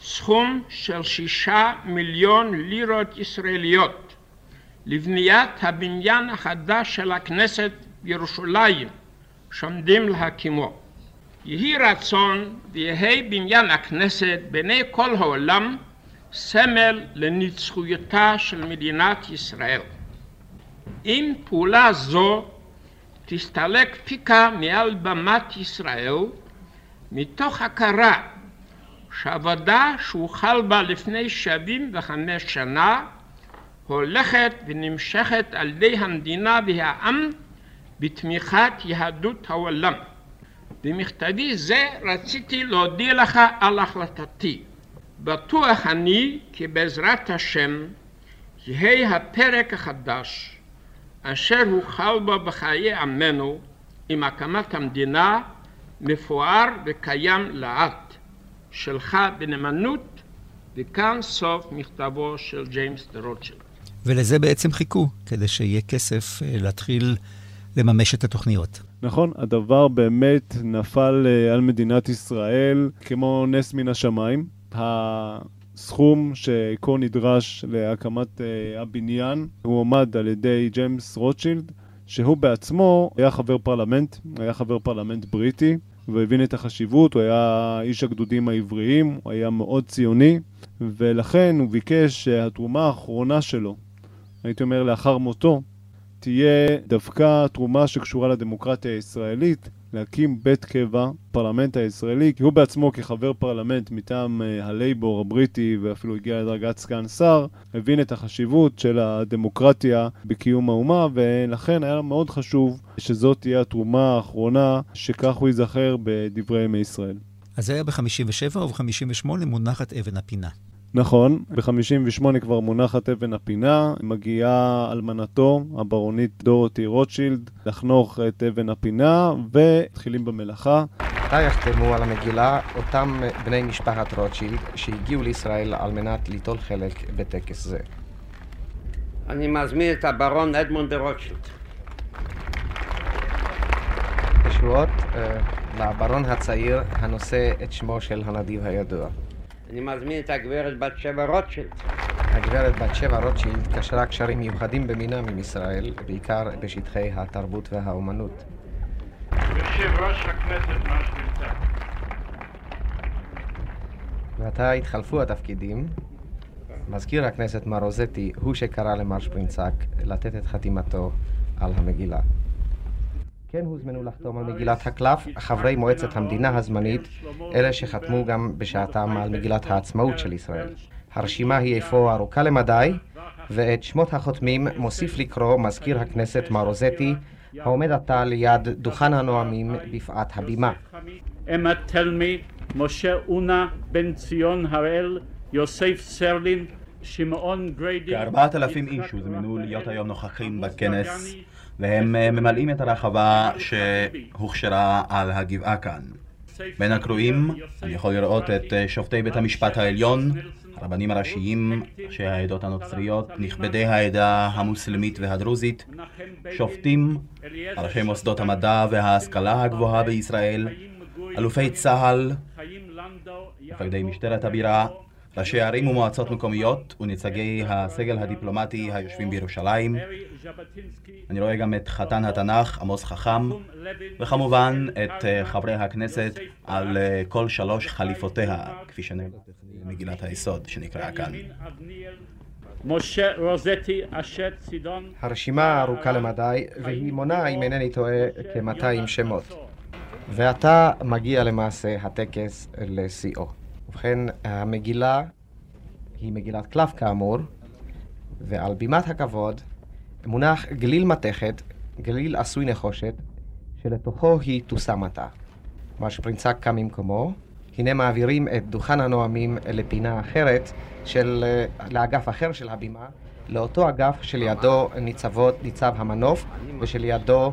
סכום של שישה מיליון לירות ישראליות לבניית הבניין החדש של הכנסת בירושלים שעומדים להקימו. יהי רצון ויהי בניין הכנסת בעיני כל העולם סמל לנצחיותה של מדינת ישראל. אם פעולה זו תסתלק פיקה מעל במת ישראל, מתוך הכרה שהעבודה שהוחל בה לפני 75 שנה הולכת ונמשכת על ידי המדינה והעם בתמיכת יהדות העולם. במכתבי זה רציתי להודיע לך על החלטתי. בטוח אני כי בעזרת השם יהא הפרק החדש אשר הוחל בו בחיי עמנו עם הקמת המדינה מפואר וקיים לעד. שלך בנאמנות, וכאן סוף מכתבו של ג'יימס דה רוטשילד. ולזה בעצם חיכו, כדי שיהיה כסף אה, להתחיל לממש את התוכניות. נכון, הדבר באמת נפל אה, על מדינת ישראל כמו נס מן השמיים. הסכום שכה נדרש להקמת אה, הבניין הוא עומד על ידי ג'יימס רוטשילד, שהוא בעצמו היה חבר פרלמנט, היה חבר פרלמנט בריטי, והבין את החשיבות, הוא היה איש הגדודים העבריים, הוא היה מאוד ציוני, ולכן הוא ביקש שהתרומה האחרונה שלו, הייתי אומר לאחר מותו, תהיה דווקא תרומה שקשורה לדמוקרטיה הישראלית, להקים בית קבע, פרלמנט הישראלי, כי הוא בעצמו כחבר פרלמנט מטעם uh, הלייבור הבריטי ואפילו הגיע לדרגת סגן שר, הבין את החשיבות של הדמוקרטיה בקיום האומה, ולכן היה מאוד חשוב שזאת תהיה התרומה האחרונה, שכך הוא ייזכר בדברי ימי ישראל. אז זה היה ב-57 וב-58 מונחת אבן הפינה. נכון, ב-58 כבר מונחת אבן הפינה, מגיעה אלמנתו, הברונית דורותי רוטשילד, לחנוך את אבן הפינה, ומתחילים במלאכה. מתי יחתמו על המגילה אותם בני משפחת רוטשילד שהגיעו לישראל על מנת ליטול חלק בטקס זה? אני מזמין את הברון אדמונד דה רוטשילד. ישועות אה, לברון הצעיר הנושא את שמו של הנדיב הידוע. אני מזמין את הגברת בת שבע רוטשילד. הגברת בת שבע רוטשילד קשרה קשרים מיוחדים במינם עם ישראל, בעיקר בשטחי התרבות והאומנות. יושב ראש הכנסת מר שפרינצק. ועתה התחלפו התפקידים. מזכיר הכנסת מר רוזטי הוא שקרא למר שפרינצק לתת את חתימתו על המגילה. כן הוזמנו לחתום על מגילת הקלף חברי מועצת המדינה הזמנית, אלה שחתמו גם בשעתם על מגילת העצמאות של ישראל. הרשימה היא אפוא ארוכה למדי, ואת שמות החותמים מוסיף לקרוא מזכיר הכנסת מר רוזטי, העומד עתה ליד דוכן הנואמים בפאת הבימה. אמה תלמי, משה אונה, בן ציון הראל, יוסף סרלין, שמעון גריידי... כארבעת אלפים איש הוזמנו להיות היום נוכחים בכנס והם אה, ממלאים את הרחבה שהוכשרה על הגבעה כאן. בין הקרואים אני יכול לראות את אה, שופטי בית המשפט העליון, הרבנים הראשיים, ראשי העדות הנוצריות, נכבדי העדה המוסלמית והדרוזית, שופטים, ראשי מוסדות המדע וההשכלה הגבוהה בישראל, אלופי צה"ל, מפקדי משטרת הבירה, ראשי ערים ומועצות מקומיות ונציגי הסגל הדיפלומטי היושבים בירושלים. אני רואה גם את חתן התנ"ך, עמוס חכם, וכמובן את אה, חברי הכנסת על אה, כל שלוש חליפותיה, כפי שנאמר במגילת היסוד שנקראה כאן. משה רוזטי, אשר צידון... הרשימה ארוכה למדי, והיא מונה, אם אינני טועה, כ-200 שמות. ועתה מגיע למעשה הטקס לשיאו. ובכן, המגילה היא מגילת קלף כאמור, ועל בימת הכבוד מונח גליל מתכת, גליל עשוי נחושת, שלתוכו היא תושם עתה. כלומר שפרינצק קם ממקומו, הנה מעבירים את דוכן הנואמים לפינה אחרת, של, לאגף אחר של הבימה, לאותו אגף שלידו ניצבות, ניצב המנוף, ושלידו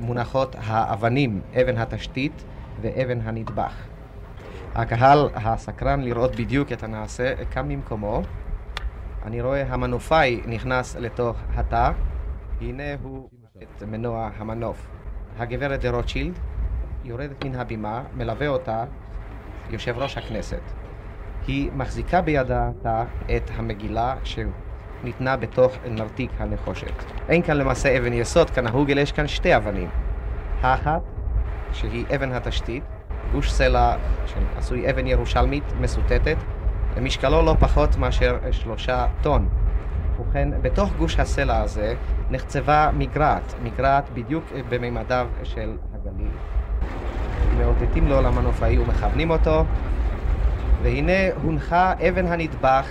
מונחות האבנים, אבן התשתית ואבן הנדבך. הקהל הסקרן לראות בדיוק את הנעשה קם ממקומו. אני רואה המנופאי נכנס לתוך התא, הנה הוא את מנוע המנוף. הגברת דה רוטשילד יורדת מן הבימה, מלווה אותה יושב ראש הכנסת. היא מחזיקה בידה את המגילה שניתנה בתוך נרתיק הנחושת. אין כאן למעשה אבן יסוד כנהוג, אלא יש כאן שתי אבנים. האחת, שהיא אבן התשתית, גוש סלע שעשוי אבן ירושלמית מסוטטת, משקלו לא פחות מאשר שלושה טון. ובכן, בתוך גוש הסלע הזה נחצבה מגרעת, מגרעת בדיוק בממדיו של הגליל. מאותתים לו למנופאי ומכוונים אותו, והנה הונחה אבן הנדבך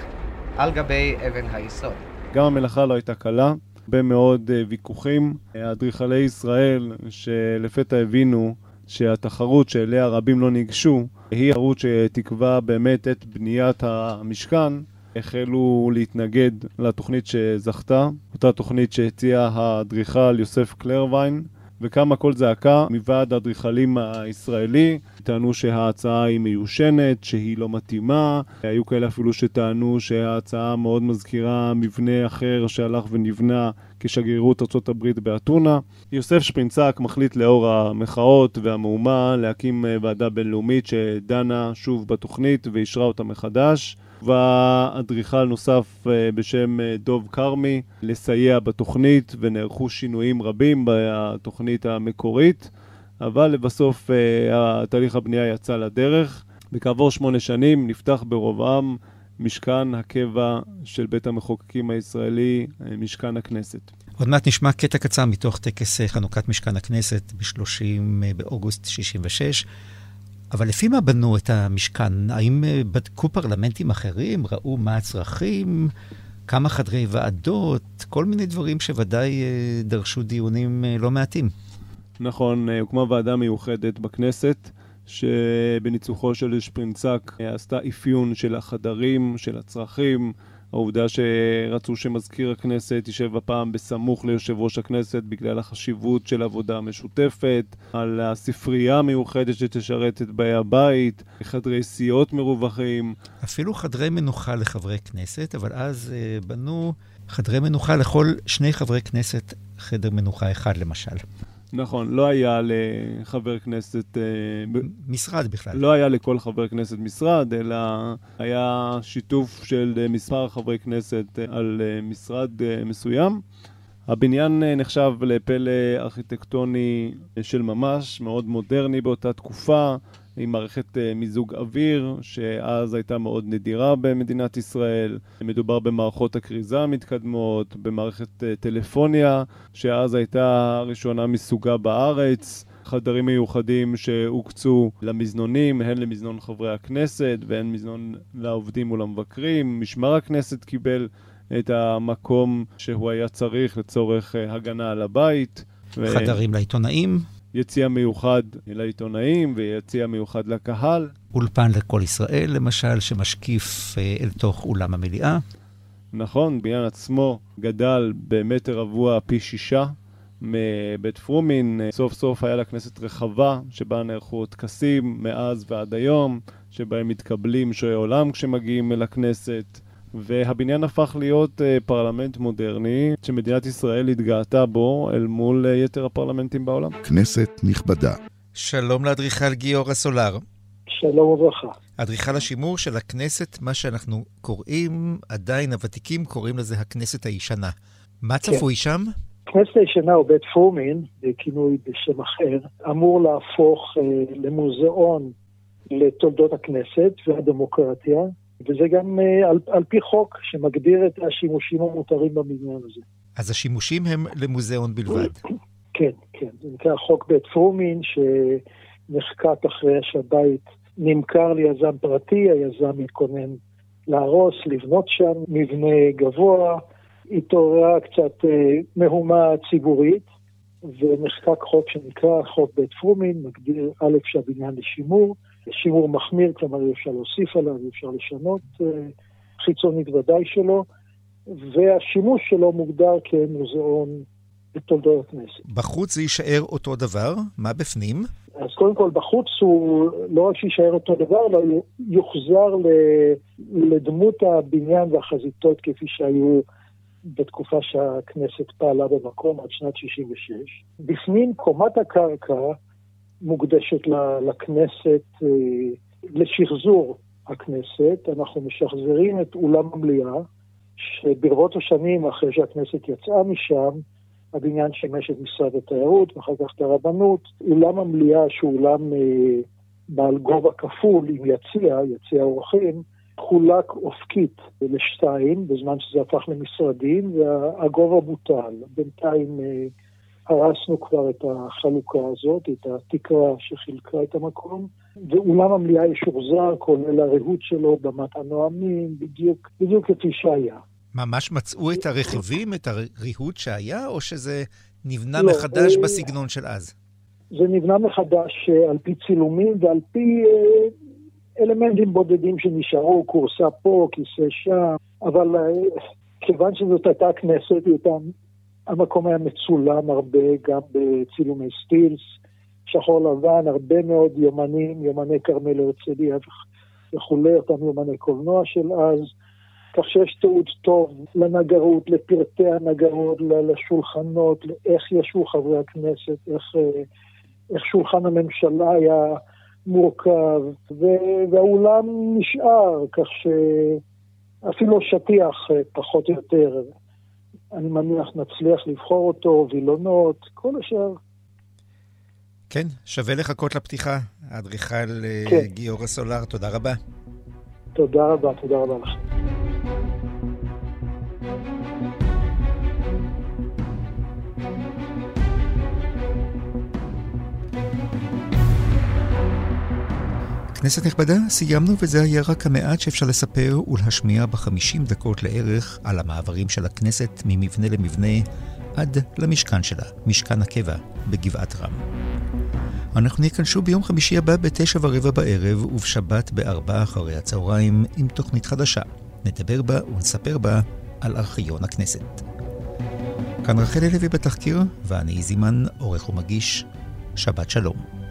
על גבי אבן היסוד. גם המלאכה לא הייתה קלה, הרבה מאוד uh, ויכוחים. אדריכלי ישראל שלפתע הבינו שהתחרות שאליה רבים לא ניגשו, היא תחרות שתקבע באמת את בניית המשכן, החלו להתנגד לתוכנית שזכתה, אותה תוכנית שהציע האדריכל יוסף קלרווין, וקמה קול זעקה מוועד האדריכלים הישראלי, טענו שההצעה היא מיושנת, שהיא לא מתאימה, היו כאלה אפילו שטענו שההצעה מאוד מזכירה מבנה אחר שהלך ונבנה כשגרירות ארה"ב באתונה. יוסף שפרינצק מחליט לאור המחאות והמהומה להקים ועדה בינלאומית שדנה שוב בתוכנית ואישרה אותה מחדש. ואדריכל נוסף אה, בשם אה, דוב כרמי לסייע בתוכנית ונערכו שינויים רבים בתוכנית המקורית אבל לבסוף אה, תהליך הבנייה יצא לדרך. וכעבור שמונה שנים נפתח ברוב עם משכן הקבע של בית המחוקקים הישראלי, משכן הכנסת. עוד מעט נשמע קטע קצר מתוך טקס חנוכת משכן הכנסת ב-30 באוגוסט 66. אבל לפי מה בנו את המשכן? האם אה, בדקו פרלמנטים אחרים? ראו מה הצרכים? כמה חדרי ועדות? כל מיני דברים שוודאי אה, דרשו דיונים אה, לא מעטים. נכון, הוקמה ועדה מיוחדת בכנסת. שבניצוחו של שפרינצק עשתה אפיון של החדרים, של הצרכים, העובדה שרצו שמזכיר הכנסת יישב הפעם בסמוך ליושב ראש הכנסת בגלל החשיבות של עבודה משותפת, על הספרייה המיוחדת שתשרת את באי הבית, חדרי סיעות מרווחים. אפילו חדרי מנוחה לחברי כנסת, אבל אז uh, בנו חדרי מנוחה לכל שני חברי כנסת, חדר מנוחה אחד למשל. נכון, לא היה לחבר כנסת... אה, משרד בכלל. לא היה לכל חבר כנסת משרד, אלא היה שיתוף של אה, מספר חברי כנסת אה, על משרד מסוים. הבניין נחשב לפלא ארכיטקטוני של ממש, מאוד מודרני באותה תקופה. עם מערכת אה, מיזוג אוויר, שאז הייתה מאוד נדירה במדינת ישראל. מדובר במערכות הכריזה המתקדמות, במערכת אה, טלפוניה, שאז הייתה ראשונה מסוגה בארץ. חדרים מיוחדים שהוקצו למזנונים, הן למזנון חברי הכנסת והן מזנון לעובדים ולמבקרים. משמר הכנסת קיבל את המקום שהוא היה צריך לצורך אה, הגנה על הבית. חדרים ו... לעיתונאים. יציע מיוחד לעיתונאים ויציע מיוחד לקהל. אולפן לכל ישראל, למשל, שמשקיף אה, אל תוך אולם המליאה. נכון, בניין עצמו גדל במטר רבוע פי שישה מבית פרומין. סוף סוף היה לכנסת רחבה, שבה נערכו טקסים מאז ועד היום, שבהם מתקבלים שועי עולם כשמגיעים אל הכנסת. והבניין הפך להיות uh, פרלמנט מודרני שמדינת ישראל התגאתה בו אל מול uh, יתר הפרלמנטים בעולם. כנסת נכבדה. שלום לאדריכל גיורא סולר. שלום וברכה. אדריכל השימור של הכנסת, מה שאנחנו קוראים, עדיין הוותיקים קוראים לזה הכנסת הישנה. מה כן. צפוי שם? הכנסת הישנה, או בית פורמין, בכינוי בשם אחר, אמור להפוך אה, למוזיאון לתולדות הכנסת והדמוקרטיה, וזה גם uh, על, על פי חוק שמגדיר את השימושים המותרים בבניין הזה. אז השימושים הם למוזיאון בלבד. כן, כן. זה נקרא חוק בית פרומין, שנחקק אחרי שהבית נמכר ליזם פרטי, היזם מתכונן להרוס, לבנות שם מבנה גבוה, התעוררה קצת uh, מהומה ציבורית, ונחקק חוק שנקרא חוק בית פרומין, מגדיר א' שהבניין לשימור, שימור מחמיר, כלומר אי אפשר להוסיף עליו, אי אפשר לשנות אה, חיצונית ודאי שלא, והשימוש שלו מוגדר כמוזיאון בתולדות הכנסת. בחוץ זה יישאר אותו דבר? מה בפנים? אז קודם כל, בחוץ הוא לא רק שיישאר אותו דבר, אלא יוחזר לדמות הבניין והחזיתות כפי שהיו בתקופה שהכנסת פעלה במקום עד שנת 66. בפנים קומת הקרקע מוקדשת לכנסת, אה, לשחזור הכנסת. אנחנו משחזרים את אולם המליאה, שברבות השנים אחרי שהכנסת יצאה משם, הבניין שימש את משרד התיירות ואחר כך את הרבנות. אולם המליאה, שהוא אולם אה, בעל גובה כפול עם יציע, יציע אורחים, חולק אופקית לשתיים, בזמן שזה הפך למשרדים, והגובה בוטל. בינתיים אה, הרסנו כבר את החלוקה הזאת, את התקרה שחילקה את המקום, ואולם המליאה ישוחזר, כולל הריהוט שלו, במת הנואמים, בדיוק, בדיוק כפי שהיה. ממש מצאו את הרכיבים, את הריהוט שהיה, או שזה נבנה לא, מחדש אה... בסגנון של אז? זה נבנה מחדש אה, על פי צילומים ועל פי אה, אלמנטים בודדים שנשארו, כורסה פה, כיסא שם, אבל אה, כיוון שזאת הייתה כנסת, המקום היה מצולם הרבה, גם בצילומי סטילס, שחור לבן, הרבה מאוד יומנים, יומני כרמל הרצליה וכולי, אותם יומני קולנוע של אז, כך שיש תיעוד טוב לנגרות, לפרטי הנגרות, לשולחנות, לאיך ישבו חברי הכנסת, איך, אה, איך שולחן הממשלה היה מורכב, והאולם נשאר, כך שאפילו שטיח אה, פחות או יותר, אני מניח נצליח לבחור אותו, וילונות, כל השאר. כן, שווה לחכות לפתיחה. האדריכל אה, כן. גיורא סולר, תודה רבה. תודה רבה, תודה רבה לכם. כנסת נכבדה, סיימנו וזה היה רק המעט שאפשר לספר ולהשמיע בחמישים דקות לערך על המעברים של הכנסת ממבנה למבנה עד למשכן שלה, משכן הקבע בגבעת רם. אנחנו נהיה כאן שוב ביום חמישי הבא בתשע ורבע בערב ובשבת בארבע אחרי הצהריים עם תוכנית חדשה. נדבר בה ונספר בה על ארכיון הכנסת. כאן רחל לוי בתחקיר, ואני זימן, עורך ומגיש. שבת שלום.